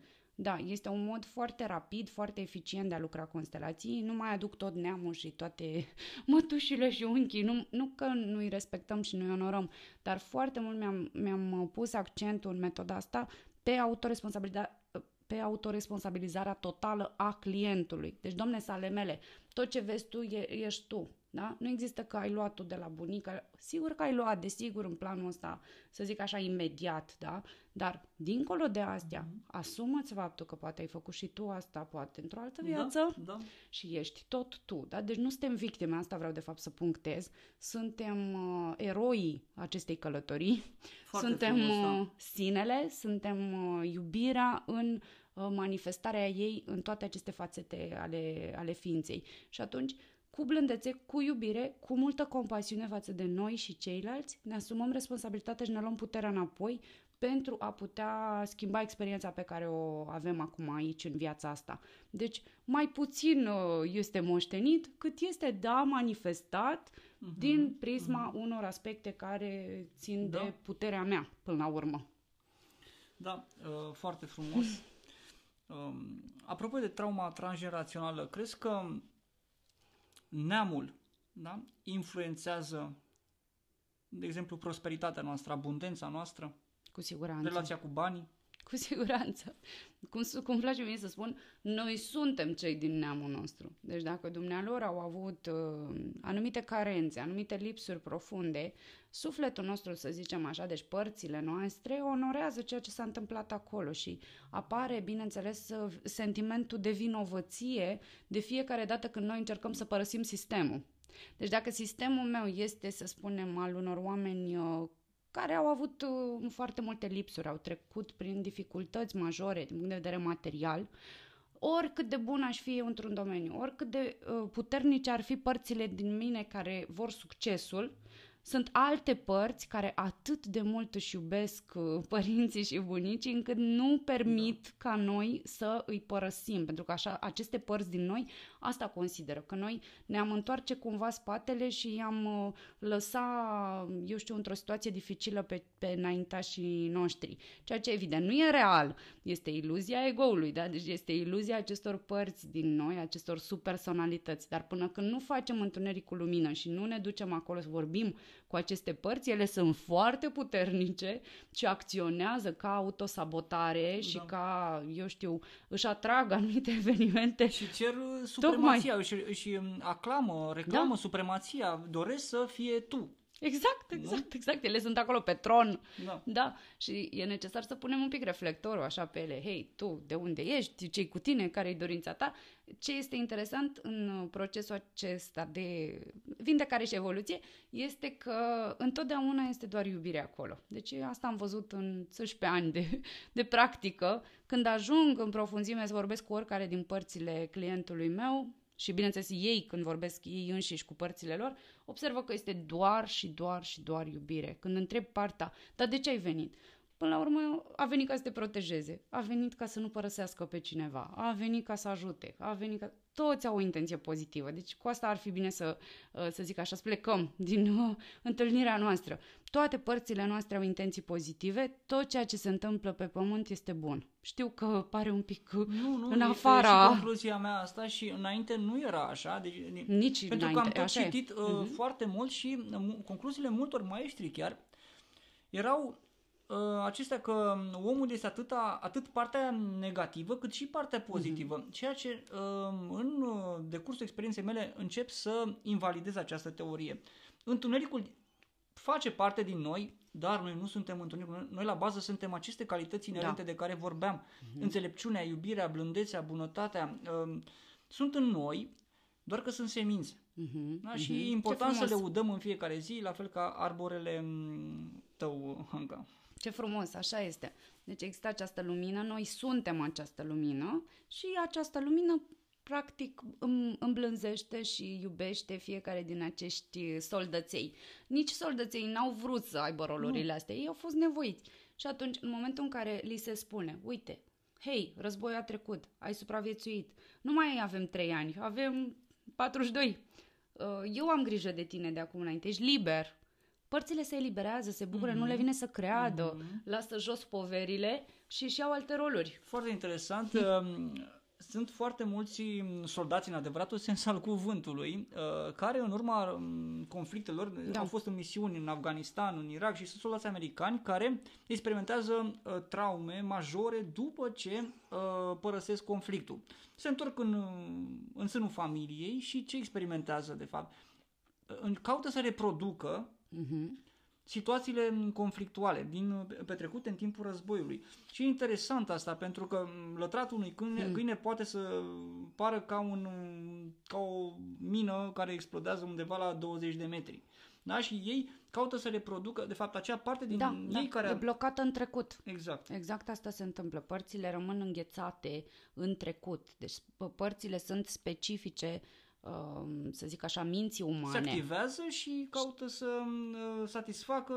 este un mod foarte rapid, foarte eficient de a lucra constelații. Nu mai aduc tot neamul și toate <laughs> mătușile și unchii. Nu, nu că nu-i respectăm și nu-i onorăm, dar foarte mult mi-am, mi-am pus accentul în metoda asta pe autoresponsabilitate pe autoresponsabilizarea totală a clientului. Deci, domne sale mele, tot ce vezi tu e, ești tu. Da? Nu există că ai luat tu de la bunică. Sigur că ai luat, desigur, în planul ăsta, să zic așa, imediat, da? Dar, dincolo de astea, mm-hmm. asumă-ți faptul că poate ai făcut și tu asta, poate într-o altă da, viață da, da. și ești tot tu, da? Deci nu suntem victime, asta vreau de fapt să punctez. Suntem uh, eroii acestei călătorii. Foarte suntem frumos, da. uh, sinele, suntem uh, iubirea în uh, manifestarea ei în toate aceste fațete ale, ale ființei. Și atunci, cu blândețe, cu iubire, cu multă compasiune față de noi și ceilalți, ne asumăm responsabilitatea și ne luăm puterea înapoi pentru a putea schimba experiența pe care o avem acum aici în viața asta. Deci mai puțin uh, este moștenit cât este da manifestat uh-huh. din prisma uh-huh. unor aspecte care țin da. de puterea mea până la urmă. Da, uh, foarte frumos. <clears throat> Um, apropo de trauma transgenerațională, crezi că neamul da, influențează, de exemplu, prosperitatea noastră, abundența noastră? Cu siguranță. Relația cu banii? <laughs> Cu siguranță. Cum, cum place mie să spun, noi suntem cei din neamul nostru. Deci dacă dumnealor au avut uh, anumite carențe, anumite lipsuri profunde, sufletul nostru, să zicem așa, deci părțile noastre, onorează ceea ce s-a întâmplat acolo și apare, bineînțeles, sentimentul de vinovăție de fiecare dată când noi încercăm să părăsim sistemul. Deci dacă sistemul meu este, să spunem, al unor oameni uh, care au avut uh, foarte multe lipsuri, au trecut prin dificultăți majore din punct de vedere material, oricât de bun aș fi eu într-un domeniu, oricât de uh, puternice ar fi părțile din mine care vor succesul, sunt alte părți care atât de mult își iubesc uh, <laughs> părinții și bunicii încât nu permit da. ca noi să îi părăsim, pentru că așa, aceste părți din noi asta consideră, că noi ne-am întoarce cumva spatele și i-am uh, lăsat, eu știu, într-o situație dificilă pe, pe înaintașii noștri. Ceea ce, evident, nu e real. Este iluzia egoului, da? Deci este iluzia acestor părți din noi, acestor subpersonalități. Dar până când nu facem întuneric cu lumină și nu ne ducem acolo să vorbim cu aceste părți, ele sunt foarte puternice și acționează ca autosabotare da. și ca, eu știu, își atrag anumite <laughs> evenimente. Și cer supremația, și, și aclamă, reclamă da. supremația, doresc să fie tu. Exact, exact, nu? exact. Ele sunt acolo pe tron. Da. da. Și e necesar să punem un pic reflectorul așa pe ele. Hei, tu, de unde ești? ce cu tine? Care e dorința ta? Ce este interesant în procesul acesta de vindecare și evoluție este că întotdeauna este doar iubire acolo. Deci asta am văzut în 11 ani de, de practică. Când ajung în profunzime să vorbesc cu oricare din părțile clientului meu, și bineînțeles ei când vorbesc ei înșiși cu părțile lor, observă că este doar și doar și doar iubire. Când întreb partea, dar de ce ai venit? Până la urmă a venit ca să te protejeze, a venit ca să nu părăsească pe cineva, a venit ca să ajute, a venit ca... Toți au o intenție pozitivă, deci cu asta ar fi bine să, uh, să zic așa, să plecăm din uh, întâlnirea noastră. Toate părțile noastre au intenții pozitive, tot ceea ce se întâmplă pe pământ este bun. Știu că pare un pic uh, nu, nu, în afara... Și concluzia mea asta și înainte nu era așa. Deci, Nici pentru înainte, că am tot citit uh, uh-huh. foarte mult și uh, concluziile multor maestri chiar erau uh, acestea că omul este atât, atât partea negativă cât și partea pozitivă, uh-huh. ceea ce uh, în uh, decursul experienței mele încep să invalidez această teorie. Întunericul face parte din noi, dar noi nu suntem întuneric. Noi la bază suntem aceste calități inerente da. de care vorbeam. Uh-huh. Înțelepciunea, iubirea, blândețea, bunătatea uh, sunt în noi, doar că sunt semințe. Uh-huh. Da? Uh-huh. Și e important să le udăm în fiecare zi, la fel ca arborele mm, tău, Anca. Ce frumos, așa este. Deci există această lumină, noi suntem această lumină și această lumină practic îmblânzește și iubește fiecare din acești soldăței. Nici soldăței n-au vrut să aibă rolurile nu. astea, ei au fost nevoiți. Și atunci, în momentul în care li se spune, uite, hei, războiul a trecut, ai supraviețuit, nu mai avem trei ani, avem 42, uh, eu am grijă de tine de acum înainte, ești liber, părțile se eliberează, se bucură, mm-hmm. nu le mhm. vine să creadă, mm-hmm. lasă jos poverile și își iau alte roluri. Foarte interesant. <laughs> Um, sunt foarte mulți soldați în adevăratul sens al cuvântului uh, care în urma um, conflictelor da. au fost în misiuni în Afganistan, în Irak și sunt soldați americani care experimentează uh, traume majore după ce uh, părăsesc conflictul. Se întorc în, în sânul familiei și ce experimentează de fapt? Caută să reproducă uh-huh situațiile conflictuale din petrecute în timpul războiului. Și e interesant asta, pentru că lătratul unui câine, hmm. câine poate să pară ca, un, ca o mină care explodează undeva la 20 de metri. Da? Și ei caută să reproducă, de fapt, acea parte din da, ei da, care... e blocată în trecut. Exact. Exact asta se întâmplă. Părțile rămân înghețate în trecut. Deci părțile sunt specifice Um, să zic așa, minții umane. Se activează și caută să uh, satisfacă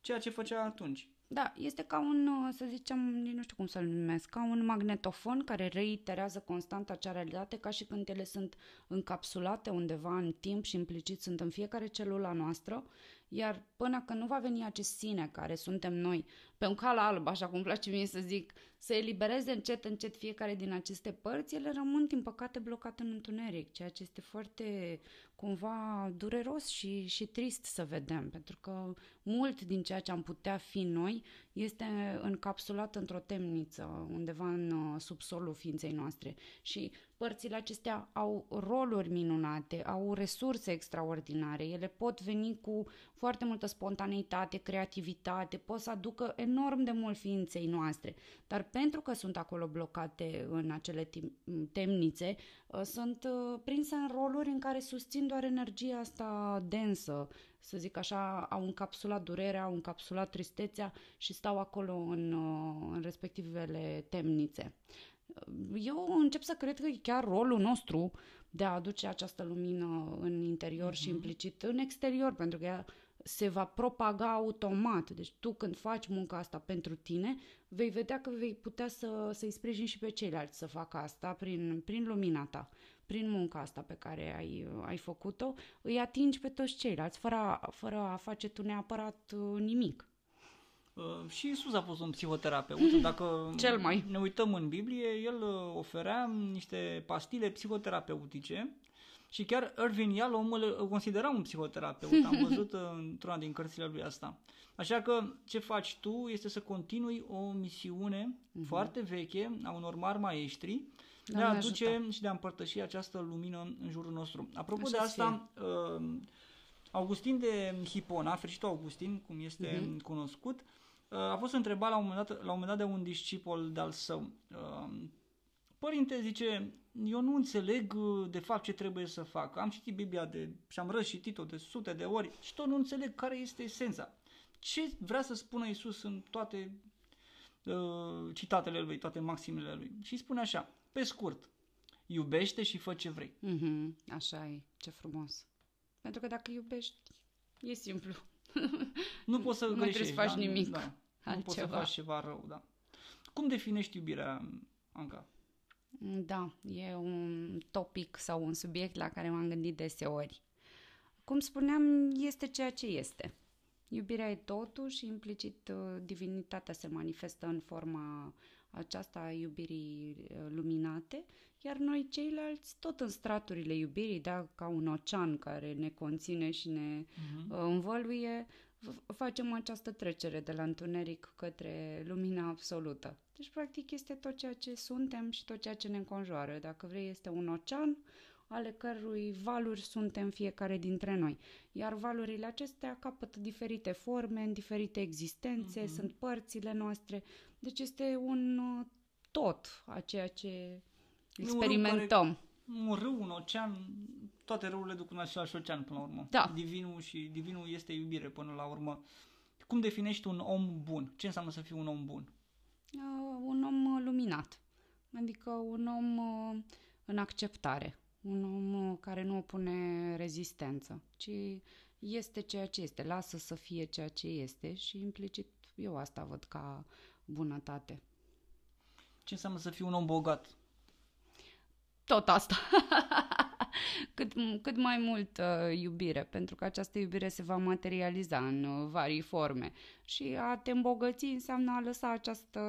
ceea ce făcea atunci. Da, este ca un, uh, să zicem, nu știu cum să-l numesc, ca un magnetofon care reiterează constant acea realitate, ca și când ele sunt încapsulate undeva în timp și implicit sunt în fiecare celula noastră, iar până când nu va veni acest sine care suntem noi, pe un cal alb, așa cum place mie să zic, să elibereze încet, încet fiecare din aceste părți, ele rămân, din păcate, blocate în întuneric, ceea ce este foarte, cumva, dureros și, și trist să vedem, pentru că mult din ceea ce am putea fi noi este încapsulat într-o temniță, undeva în uh, subsolul ființei noastre. Și părțile acestea au roluri minunate, au resurse extraordinare, ele pot veni cu foarte multă spontaneitate, creativitate, pot să aducă enorm de mult ființei noastre, dar pentru că sunt acolo blocate în acele temnițe, uh, sunt uh, prinse în roluri în care susțin doar energia asta densă, să zic așa, au încapsulat durerea, au încapsulat tristețea și stau acolo în, uh, în respectivele temnițe. Eu încep să cred că e chiar rolul nostru de a aduce această lumină în interior uh-huh. și mhm. implicit în exterior, pentru că ea se va propaga automat. Deci tu când faci munca asta pentru tine, vei vedea că vei putea să, să-i sprijini și pe ceilalți să facă asta prin, prin lumina ta, prin munca asta pe care ai, ai făcut-o, îi atingi pe toți ceilalți, fără a, fără a face tu neapărat uh, nimic. Uh, și Isus a fost un psihoterapeut. <laughs> Dacă Cel mai. ne uităm în Biblie, el uh, oferea niște pastile psihoterapeutice și chiar Irvin Yalom îl considera un psihoterapeut. <laughs> Am văzut uh, într-una din cărțile lui asta. Așa că ce faci tu este să continui o misiune uh-huh. foarte veche a unor mari maestri de a aduce ajută. și de a împărtăși această lumină în jurul nostru. Apropo Așa de asta, uh, Augustin de Hipona, fericitul Augustin, cum este uh-huh. cunoscut, uh, a fost întrebat la un moment dat, la un moment dat de un discipol de-al său. Uh, Părinte, zice, eu nu înțeleg uh, de fapt ce trebuie să fac. Am citit Biblia de, și am rășitit-o de sute de ori și tot nu înțeleg care este esența. Ce vrea să spună Isus în toate uh, citatele lui, toate maximele lui. Și spune așa, pe scurt, iubește și fă ce vrei. Mm-hmm, așa e, ce frumos. Pentru că dacă iubești, e simplu. <laughs> Nu poți să nu greșești. Nu trebuie să faci da? nimic. Da. Nu poți să faci ceva rău, da. Cum definești iubirea, Anca? Da, e un topic sau un subiect la care m-am gândit deseori. Cum spuneam, este ceea ce este. Iubirea e totul și implicit uh, divinitatea se manifestă în forma aceasta a iubirii uh, luminate, iar noi ceilalți tot în straturile iubirii, da, ca un ocean care ne conține și ne uh-huh. învăluie, facem această trecere de la întuneric către lumina absolută. Deci, practic, este tot ceea ce suntem și tot ceea ce ne înconjoară. Dacă vrei, este un ocean ale cărui valuri suntem fiecare dintre noi. Iar valurile acestea capătă diferite forme, în diferite existențe, uh-huh. sunt părțile noastre. Deci este un uh, tot a ceea ce experimentăm. Un, care, un râu, un ocean, toate râurile duc în același ocean până la urmă. Da. Divinul și divinul este iubire până la urmă. Cum definești un om bun? Ce înseamnă să fii un om bun? Uh, un om uh, luminat. Adică un om uh, în acceptare. Un om uh, care nu opune rezistență, ci este ceea ce este. Lasă să fie ceea ce este și implicit eu asta văd ca bunătate. Ce înseamnă să fii un om bogat? Tot asta. <laughs> cât, cât mai mult uh, iubire, pentru că această iubire se va materializa în uh, varii forme. Și a te îmbogăți înseamnă a lăsa această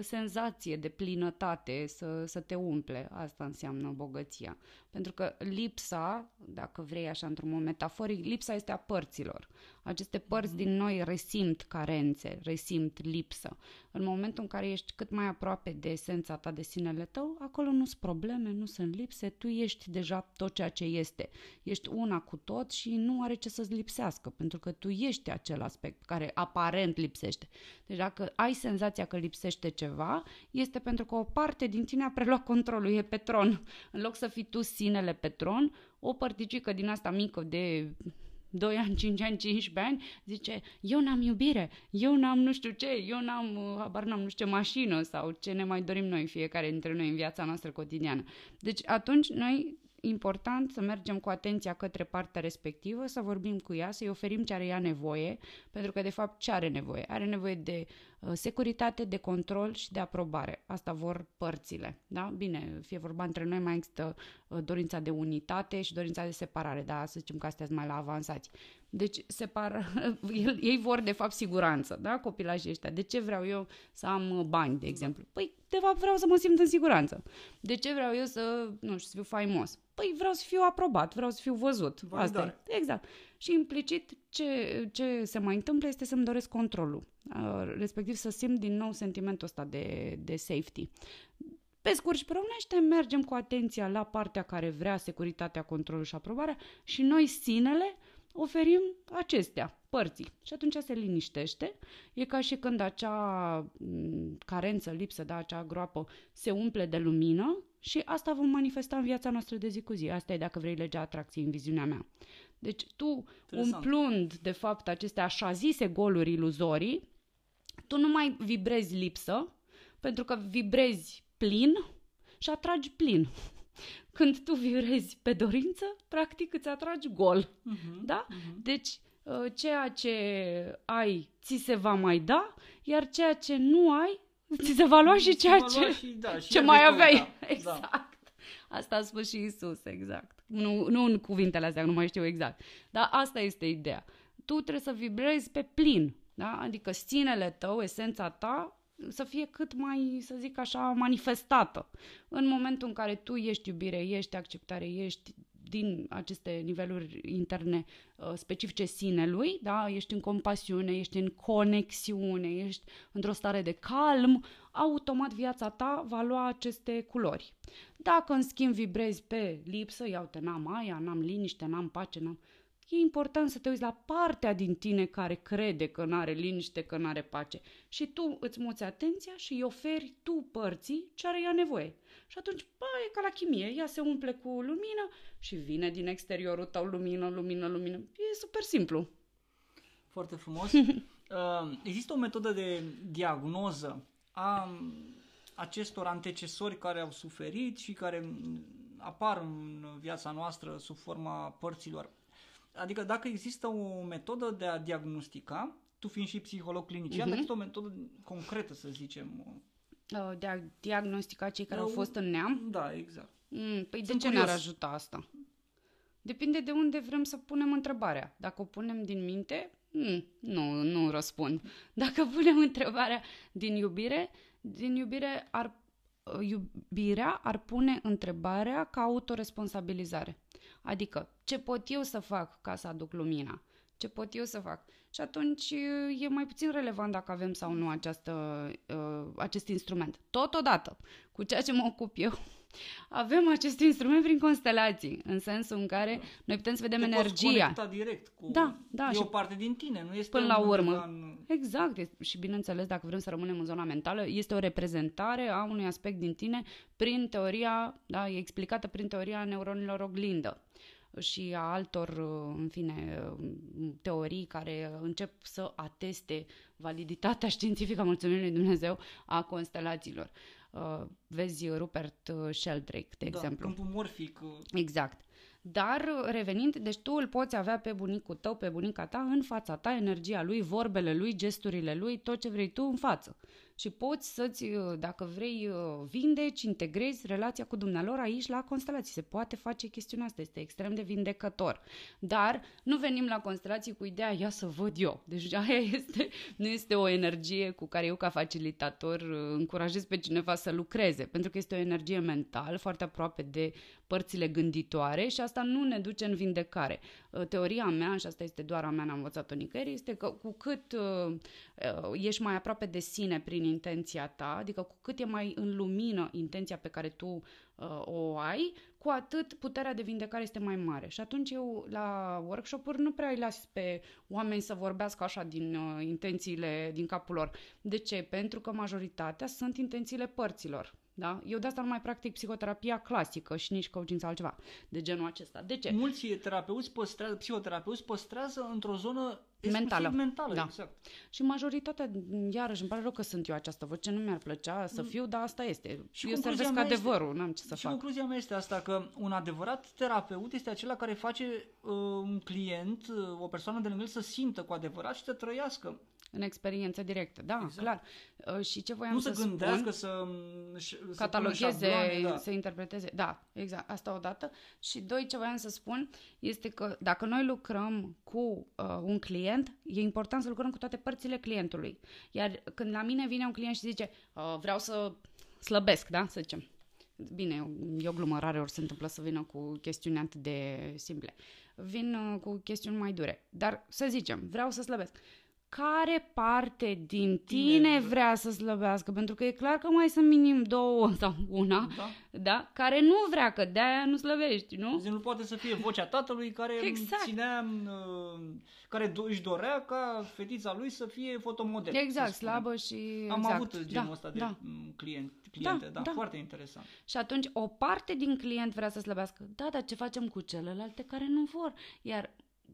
senzație de plinătate să, să te umple. Asta înseamnă bogăția. Pentru că lipsa, dacă vrei așa într-un mod metaforic, lipsa este a părților. Aceste părți din noi resimt carențe, resimt lipsă. În momentul în care ești cât mai aproape de esența ta, de sinele tău, acolo nu sunt probleme, nu sunt lipse, tu ești deja tot ceea ce este. Ești una cu tot și nu are ce să-ți lipsească, pentru că tu ești acel aspect care aparent lipsește. Deci dacă ai senzația că lipsește ceva, este pentru că o parte din tine a preluat controlul, e pe tron. În loc să fii tu sinele pe tron, o părticică din asta mică de 2 ani, 5 ani, 15 ani, zice, eu n-am iubire, eu n-am nu știu ce, eu n-am, uh, habar n-am nu știu ce mașină sau ce ne mai dorim noi, fiecare dintre noi în viața noastră cotidiană. Deci atunci noi important să mergem cu atenția către partea respectivă, să vorbim cu ea, să-i oferim ce are ea nevoie, pentru că de fapt ce are nevoie? Are nevoie de uh, securitate, de control și de aprobare. Asta vor părțile. Da? Bine, fie vorba între noi, mai există uh, dorința de unitate și dorința de separare, dar să zicem că astea sunt mai la avansați. Deci, separ... <laughs> ei vor, de fapt, siguranță, da? Copilajii ăștia. De ce vreau eu să am bani, de exemplu? Păi, de fapt, vreau să mă simt în siguranță. De ce vreau eu să, nu știu, să fiu faimos? Păi, vreau să fiu aprobat, vreau să fiu văzut. Asta e. Exact. Și implicit, ce, ce se mai întâmplă este să-mi doresc controlul. Respectiv să simt din nou sentimentul ăsta de, de safety. Pe scurt și pe românește, mergem cu atenția la partea care vrea securitatea, controlul și aprobarea și noi, sinele, oferim acestea, părții. Și atunci se liniștește. E ca și când acea carență, lipsă, da, acea groapă se umple de lumină și asta vom manifesta în viața noastră de zi cu zi. Asta e dacă vrei legea atracției în viziunea mea. Deci tu, Interesant. umplând de fapt aceste așa zise goluri iluzorii, tu nu mai vibrezi lipsă, pentru că vibrezi plin și atragi plin. Când tu vibrezi pe dorință, practic îți atragi gol. Uh-huh, da? Uh-huh. Deci, uh, ceea ce ai, ți se va mai da, iar ceea ce nu ai, ți se va lua și ceea ce, și, da, <laughs> și ce mai aveai. Da. Exact. Da. Asta a spus și Isus, exact. Nu, nu în cuvintele astea, nu mai știu exact. Dar asta este ideea. Tu trebuie să vibrezi pe plin. Da? Adică sinele tău, esența ta, să fie cât mai, să zic așa, manifestată. În momentul în care tu ești iubire, ești acceptare, ești din aceste niveluri interne uh, specifice sinelui, da? ești în compasiune, ești în conexiune, ești într-o stare de calm, automat viața ta va lua aceste culori. Dacă în schimb vibrezi pe lipsă, iau te n-am aia, n-am liniște, n-am pace, n-am e important să te uiți la partea din tine care crede că nu are liniște, că nu are pace. Și tu îți muți atenția și îi oferi tu părții ce are ea nevoie. Și atunci, bă, e ca la chimie, ea se umple cu lumină și vine din exteriorul tău lumină, lumină, lumină. E super simplu. Foarte frumos. <laughs> Uh, există o metodă de diagnoză a acestor antecesori care au suferit și care apar în viața noastră sub forma părților Adică dacă există o metodă de a diagnostica, tu fiind și psiholog clinician, uh-huh. dacă există o metodă concretă, să zicem. De a diagnostica cei care au fost în neam? Da, exact. Mm, păi Sunt de ce curios. ne-ar ajuta asta? Depinde de unde vrem să punem întrebarea. Dacă o punem din minte, mm, nu, nu răspund. Dacă <laughs> punem întrebarea din iubire, din iubire ar, iubirea ar pune întrebarea ca autoresponsabilizare. Adică, ce pot eu să fac ca să aduc lumina? Ce pot eu să fac? Și atunci e mai puțin relevant dacă avem sau nu această, uh, acest instrument. Totodată, cu ceea ce mă ocup eu, avem acest instrument prin constelații, în sensul în care da. noi putem să vedem Te energia. Poți direct cu... Da, da. E și o parte din tine, nu este Până la urmă. În... Exact. Și bineînțeles, dacă vrem să rămânem în zona mentală, este o reprezentare a unui aspect din tine prin teoria, da, e explicată prin teoria neuronilor oglindă și a altor, în fine, teorii care încep să ateste validitatea <laughs> științifică, mulțumim lui Dumnezeu, a constelațiilor. Uh, vezi Rupert uh, Sheldrake, de da, exemplu. câmpul morfic. Uh. Exact. Dar revenind, deci tu îl poți avea pe bunicul tău, pe bunica ta, în fața ta, energia lui, vorbele lui, gesturile lui, tot ce vrei tu în față. Și poți să-ți, uh, dacă vrei, uh, vindeci, integrezi relația cu dumnealor aici la constelații. Se poate face chestiunea asta, este extrem de vindecător. Dar nu venim la constelații cu ideea, ia să văd eu. Deci <laughs> aia este, nu este o energie cu care eu ca facilitator uh, încurajez pe cineva să lucreze, pentru că este o energie mentală foarte aproape de părțile gânditoare și asta nu ne duce în vindecare. Teoria mea, și asta este doar a mea, n-am învățat-o nicăieri, este că cu cât uh, ești mai aproape de sine prin intenția ta, adică cu cât e mai în lumină intenția pe care tu uh, o ai, cu atât puterea de vindecare este mai mare. Și atunci eu la workshop-uri nu prea îi las pe oameni să vorbească așa din uh, intențiile din capul lor. De ce? Pentru că majoritatea sunt intențiile părților. Da? Eu de asta nu mai practic psihoterapia clasică și nici coaching sau altceva de genul acesta. De ce? Mulți terapeuți păstrează, psihoterapeuți păstrează într-o zonă mentală. mentală da. exact. Și majoritatea, iarăși, îmi pare rău că sunt eu această voce, nu mi-ar plăcea să mm. fiu, dar asta este. Și eu servesc adevărul, este, n-am ce să și fac. concluzia mea este asta, că un adevărat terapeut este acela care face uh, un client, uh, o persoană de lângă el să simtă cu adevărat și să trăiască în experiență directă, da, exact. clar. Uh, și ce voiam nu să, să gândească, spun, să, să catalogheze, șabloane, da. să interpreteze. Da, exact, asta odată. Și doi, ce voiam să spun este că dacă noi lucrăm cu uh, un client, e important să lucrăm cu toate părțile clientului. Iar când la mine vine un client și zice, uh, vreau să slăbesc, da, să zicem, Bine, e o glumă rare ori se întâmplă să vină cu chestiuni atât de simple. Vin uh, cu chestiuni mai dure. Dar să zicem, vreau să slăbesc care parte din tine vrea să slăbească, pentru că e clar că mai sunt minim două <laughs> sau una, da, da care nu vrea, că de-aia nu slăbești, nu? Deci nu poate să fie vocea tatălui care exact. ținea, uh, care își dorea ca fetița lui să fie fotomodel. Exact, slabă și... Am exact. avut genul da, ăsta de da. client, cliente, da, da, da, foarte interesant. Și atunci o parte din client vrea să slăbească, da, dar ce facem cu celelalte care nu vor? Iar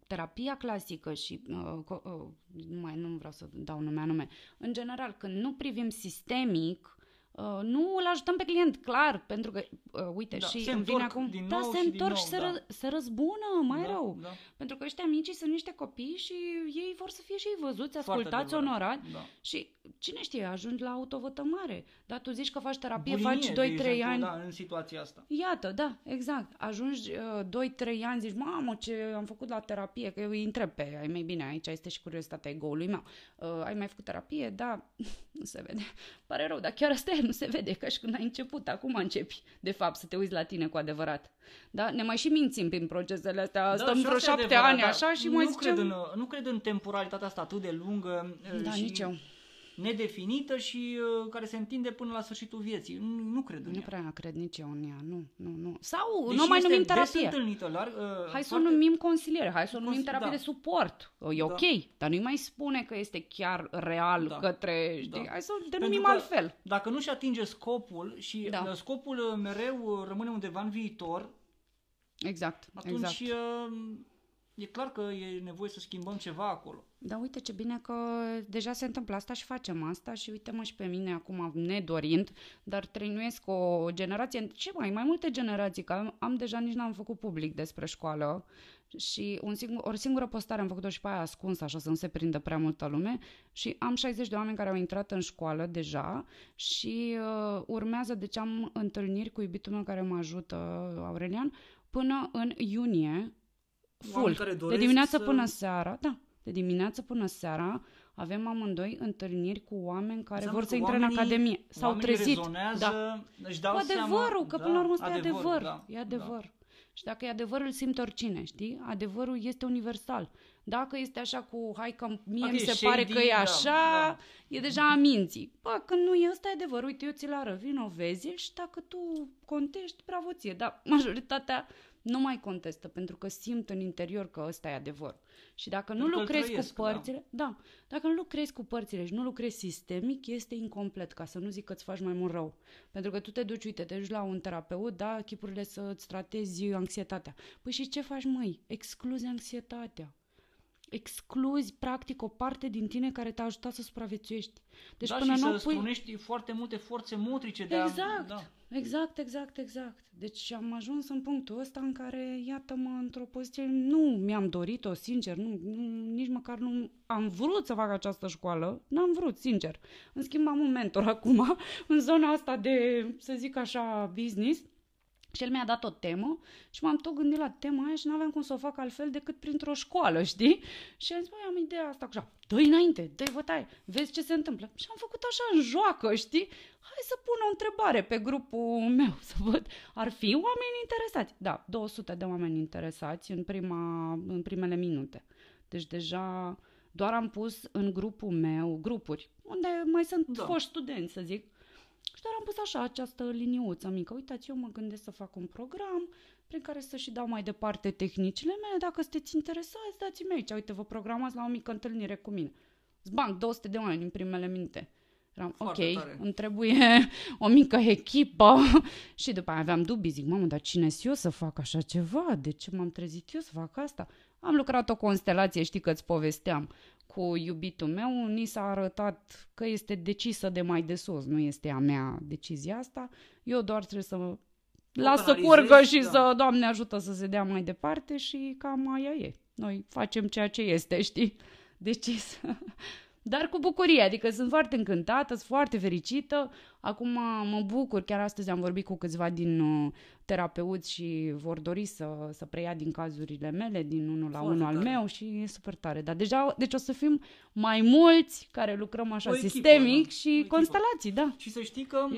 terapia clasică și uh, uh, nu mai nu vreau să dau nume. Anume, în general, când nu privim sistemic, Uh, nu îl ajutăm pe client, clar, pentru că, uh, uite, da, și se îmi vine acum, din da, nou se întorc și, și se, nou, ră, da. se răzbună mai da, rău. Da. Pentru că ăștia micii sunt niște copii și ei vor să fie și ei văzuți, Foarte ascultați, adevărat, onorați da. și cine știe, ajungi la autovătămare. Da, tu zici că faci terapie, Bulimie, faci 2-3 de exemplu, ani. Da, în situația asta. Iată, da, exact. Ajungi uh, 2-3 ani, zici, mamă, ce am făcut la terapie, că eu îi întreb pe ai mei bine, aici este și curiozitatea ego-ului meu. Uh, ai mai făcut terapie? Da, <laughs> nu se vede. Pare rău, dar chiar asta e, nu <laughs> se vede, ca și când ai început, acum începi, de fapt, să te uiți la tine cu adevărat. Da? Ne mai și mințim prin procesele astea, da, stăm vreo șapte adevărat, ani așa și nu mai cred zicem... În, nu cred în temporalitatea asta atât de lungă. Da, și... nici eu nedefinită și uh, care se întinde până la sfârșitul vieții. Nu, nu cred în Nu ea. prea cred nici eu în ea, nu, nu, nu. Sau Deși nu mai este numim des terapie. întâlnită larg, uh, Hai să o foarte- numim consiliere, hai să o numim Cons- terapie da. de suport. E Da. ok, dar nu-i mai spune că este chiar real Da. către, știi, Da. hai să o Pentru denumim că altfel. Dacă nu-și atinge scopul și Da. uh, scopul uh, mereu uh, rămâne undeva în viitor, Exact, atunci exact. Uh, e clar că e nevoie să schimbăm ceva acolo. Da, uite ce bine că deja se întâmplă asta și facem asta și uite-mă și pe mine acum nedorind, dar trăinuiesc o generație, ce mai, mai multe generații, că am, am deja nici n-am făcut public despre școală și un singur, o singură postare am făcut-o și pe aia ascuns, așa să nu se prindă prea multă lume și am 60 de oameni care au intrat în școală deja și uh, urmează, deci am întâlniri cu iubitul meu care mă ajută, Aurelian, până în iunie, full, Oameni care de doresc dimineață să- până seara, da, de dimineață până seara avem amândoi întâlniri cu oameni care Înseamnă vor că să intre în oamenii- academie. S-au oamenii trezit. rezonează, Da. își dau Cu adevărul, seama, că da, până la urmă ăsta e adevărul, adevăr. Da, E adevăr. Și dacă e adevăr, îl simte oricine, știi? Adevărul este universal. Dacă este așa cu, hai că mie Dacă mi e se shady, pare că e da, așa, da. e deja a minții. Bă, când nu e ăsta e adevăr, uite, eu ți-l arăt, vino, vezi și dacă tu contești, bravo ție. Dar majoritatea nu mai contestă, pentru că simt în interior că ăsta e adevăr. Și dacă nu Pentru că îl lucrezi trăiesc, cu părțile, da. da, dacă nu lucrezi cu părțile și nu lucrezi sistemic, este incomplet, ca să nu zic că îți faci mai mult rău. Pentru că tu te duci, uite, te duci la un terapeut, da, chipurile să-ți tratezi anxietatea. Păi și ce faci, măi? Excluzi anxietatea. Excluzi practic o parte din tine care te-a ajutat să supraviețuiești. Deci da, până și să pui... foarte multe forțe motrice de exact, a... Da. Exact, exact, exact. Deci am ajuns în punctul ăsta în care, iată-mă, într-o poziție, nu mi-am dorit-o, sincer, nu, nu, nici măcar nu am vrut să fac această școală, n-am vrut, sincer. În schimb, am un mentor <laughs> acum, în zona asta de, să zic așa, business, și el mi-a dat o temă și m-am tot gândit la tema aia și nu aveam cum să o fac altfel decât printr-o școală, știi? Și am zis, băi, am ideea asta așa, dă înainte, dă-i bătaie, vezi ce se întâmplă. Și am făcut așa în joacă, știi? Hai să pun o întrebare pe grupul meu, <laughs> să văd, ar fi oameni interesați. Da, 200 de oameni interesați în, prima, în primele minute. Deci deja doar am pus în grupul meu, grupuri, unde mai sunt da. foști studenți, să zic, și doar am pus așa această liniuță mică. Uitați, eu mă gândesc să fac un program prin care să și dau mai departe tehnicile mele. Dacă sunteți interesați, dați-mi aici. Uite, vă programați la o mică întâlnire cu mine. Zbanc, 200 de oameni în primele minute. Eram, Foarte ok, tare. îmi trebuie <laughs> o mică echipă. <laughs> și după aia aveam dubii, zic, mamă, dar cine eu să fac așa ceva? De ce m-am trezit eu să fac asta? Am lucrat o constelație, știi că îți povesteam cu iubitul meu, ni s-a arătat că este decisă de mai de sus, nu este a mea decizia asta. Eu doar trebuie să las să curgă și da. să, Doamne ajută să se dea mai departe și cam aia e. Noi facem ceea ce este, știi? Decis. <laughs> Dar cu bucurie, adică sunt foarte încântată, sunt foarte fericită. Acum mă bucur, chiar astăzi am vorbit cu câțiva din uh, terapeuți și vor dori să, să preia din cazurile mele, din unul la unul al meu și e super tare. Dar deja, deci o să fim mai mulți care lucrăm așa echipă, sistemic da. și constelații, da. Și să știi că um,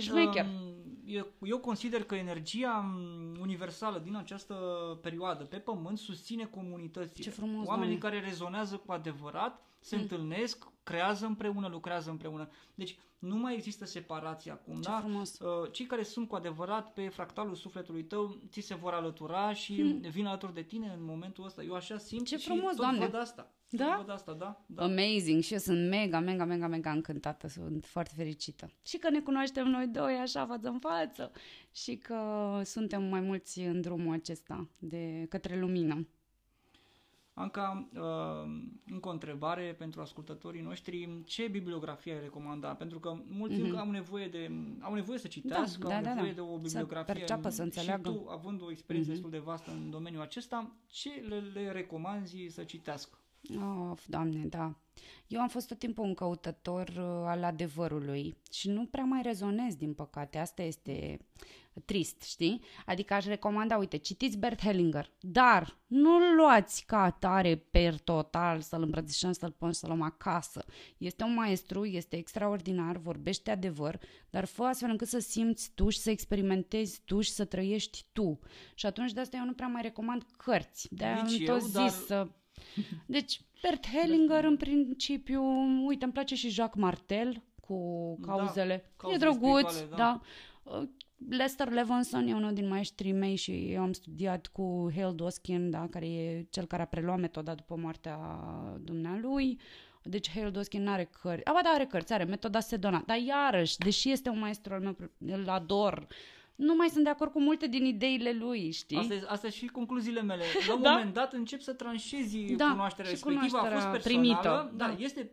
eu, eu consider că energia um, universală din această perioadă pe pământ susține comunitățile. Ce frumos, Oamenii doamne. care rezonează cu adevărat se mm. întâlnesc, creează împreună, lucrează împreună. Deci nu mai există separație acum, Ce da? Frumos. Uh, cei care sunt cu adevărat pe fractalul sufletului tău, ți se vor alătura și hmm. vin alături de tine în momentul ăsta. Eu așa simt Ce și frumos, tot doamne. văd asta. Da? Tot văd asta, da, da. Amazing și eu sunt mega, mega, mega, mega încântată, sunt foarte fericită. Și că ne cunoaștem noi doi așa față în față și că suntem mai mulți în drumul acesta de către lumină. Anca, uh, încă o întrebare pentru ascultătorii noștri. Ce bibliografie ai recomanda? Pentru că mulți mm-hmm. au nevoie de au nevoie să citească, da, au da, nevoie da, de o bibliografie. Să perceapă, să înțeleagă. Și tu, având o experiență mm-hmm. destul de vastă în domeniul acesta, ce le, le recomanzi să citească? Of, doamne, da. Eu am fost tot timpul un căutător uh, al adevărului și nu prea mai rezonez, din păcate. Asta este trist, știi? Adică aș recomanda, uite, citiți Bert Hellinger, dar nu-l luați ca atare per total, să-l îmbrățișăm, să-l pun, să-l luăm acasă. Este un maestru, este extraordinar, vorbește adevăr, dar fă astfel încât să simți tu și să experimentezi tu și să trăiești tu. Și atunci de asta eu nu prea mai recomand cărți. De-aia am tot zis dar... să... Deci, Bert Hellinger, în principiu, uite, îmi place și Jacques Martel cu da, cauzele. Da, e drăguț, da. da. Lester Levinson e unul din maestrii mei și eu am studiat cu Hale Doskin, da, care e cel care a preluat metoda după moartea dumnealui. Deci Hale Doskin nu are cărți. Aba da, are cărți, are metoda Sedona. Dar iarăși, deși este un maestru al meu, îl ador, nu mai sunt de acord cu multe din ideile lui, știi? Astea, astea și concluziile mele. La un da? moment dat încep să tranșezi da, cunoașterea respectivă. A fost personală, primită. Da, da, este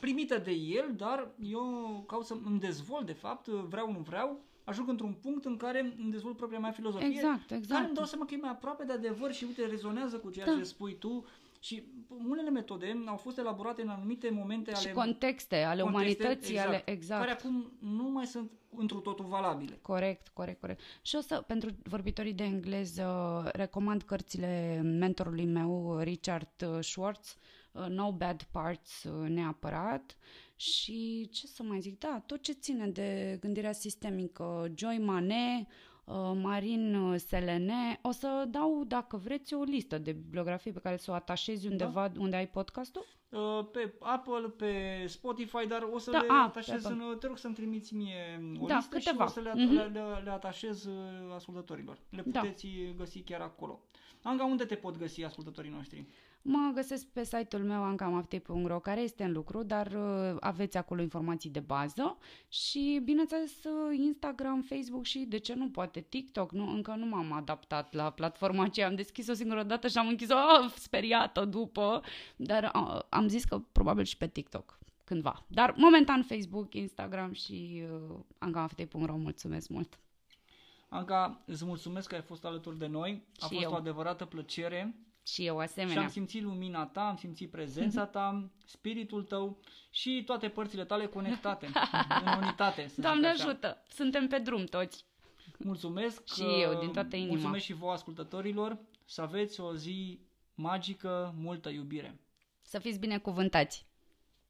primită de el, dar eu caut să îmi dezvolt, de fapt, vreau, nu vreau, ajung într-un punct în care îmi dezvolt propria mea filozofie, exact, exact. care îmi dau seama că e mai aproape de adevăr și uite, rezonează cu ceea da. ce spui tu. Și unele metode au fost elaborate în anumite momente și ale... contexte ale contexte, umanității, exact, ale... Exact. Care acum nu mai sunt întru totul valabile. Corect, corect, corect. Și o să, pentru vorbitorii de engleză, recomand cărțile mentorului meu, Richard Schwartz, uh, No Bad Parts uh, neapărat și ce să mai zic, da, tot ce ține de gândirea sistemică, Joy Mane, uh, Marin Selene, o să dau, dacă vreți, o listă de bibliografii pe care să o atașezi undeva da. unde ai podcastul? Uh, pe Apple, pe Spotify, dar o să da, le a, atașez, în, te rog să-mi trimiți mie o da, listă câteva. și o să le, mm-hmm. le, le, le atașez uh, ascultătorilor. Le da. puteți da. găsi chiar acolo. Anga, unde te pot găsi ascultătorii noștri? Mă găsesc pe site-ul meu ancamaftei.ro care este în lucru, dar uh, aveți acolo informații de bază și bineînțeles uh, Instagram, Facebook și de ce nu poate TikTok. Nu, încă nu m-am adaptat la platforma aceea. Am deschis-o singură dată și am închis-o oh, speriată după, dar uh, am zis că probabil și pe TikTok cândva. Dar momentan Facebook, Instagram și uh, ancamaftei.ro. Mulțumesc mult! Anca, îți mulțumesc că ai fost alături de noi. A și fost eu. o adevărată plăcere. Și eu asemenea. Și am simțit lumina ta, am simțit prezența ta, spiritul tău și toate părțile tale conectate <laughs> în unitate. Să Doamne ajută! Suntem pe drum toți. Mulțumesc. Și eu, din toată inima. Mulțumesc și vouă ascultătorilor. Să aveți o zi magică, multă iubire. Să fiți binecuvântați!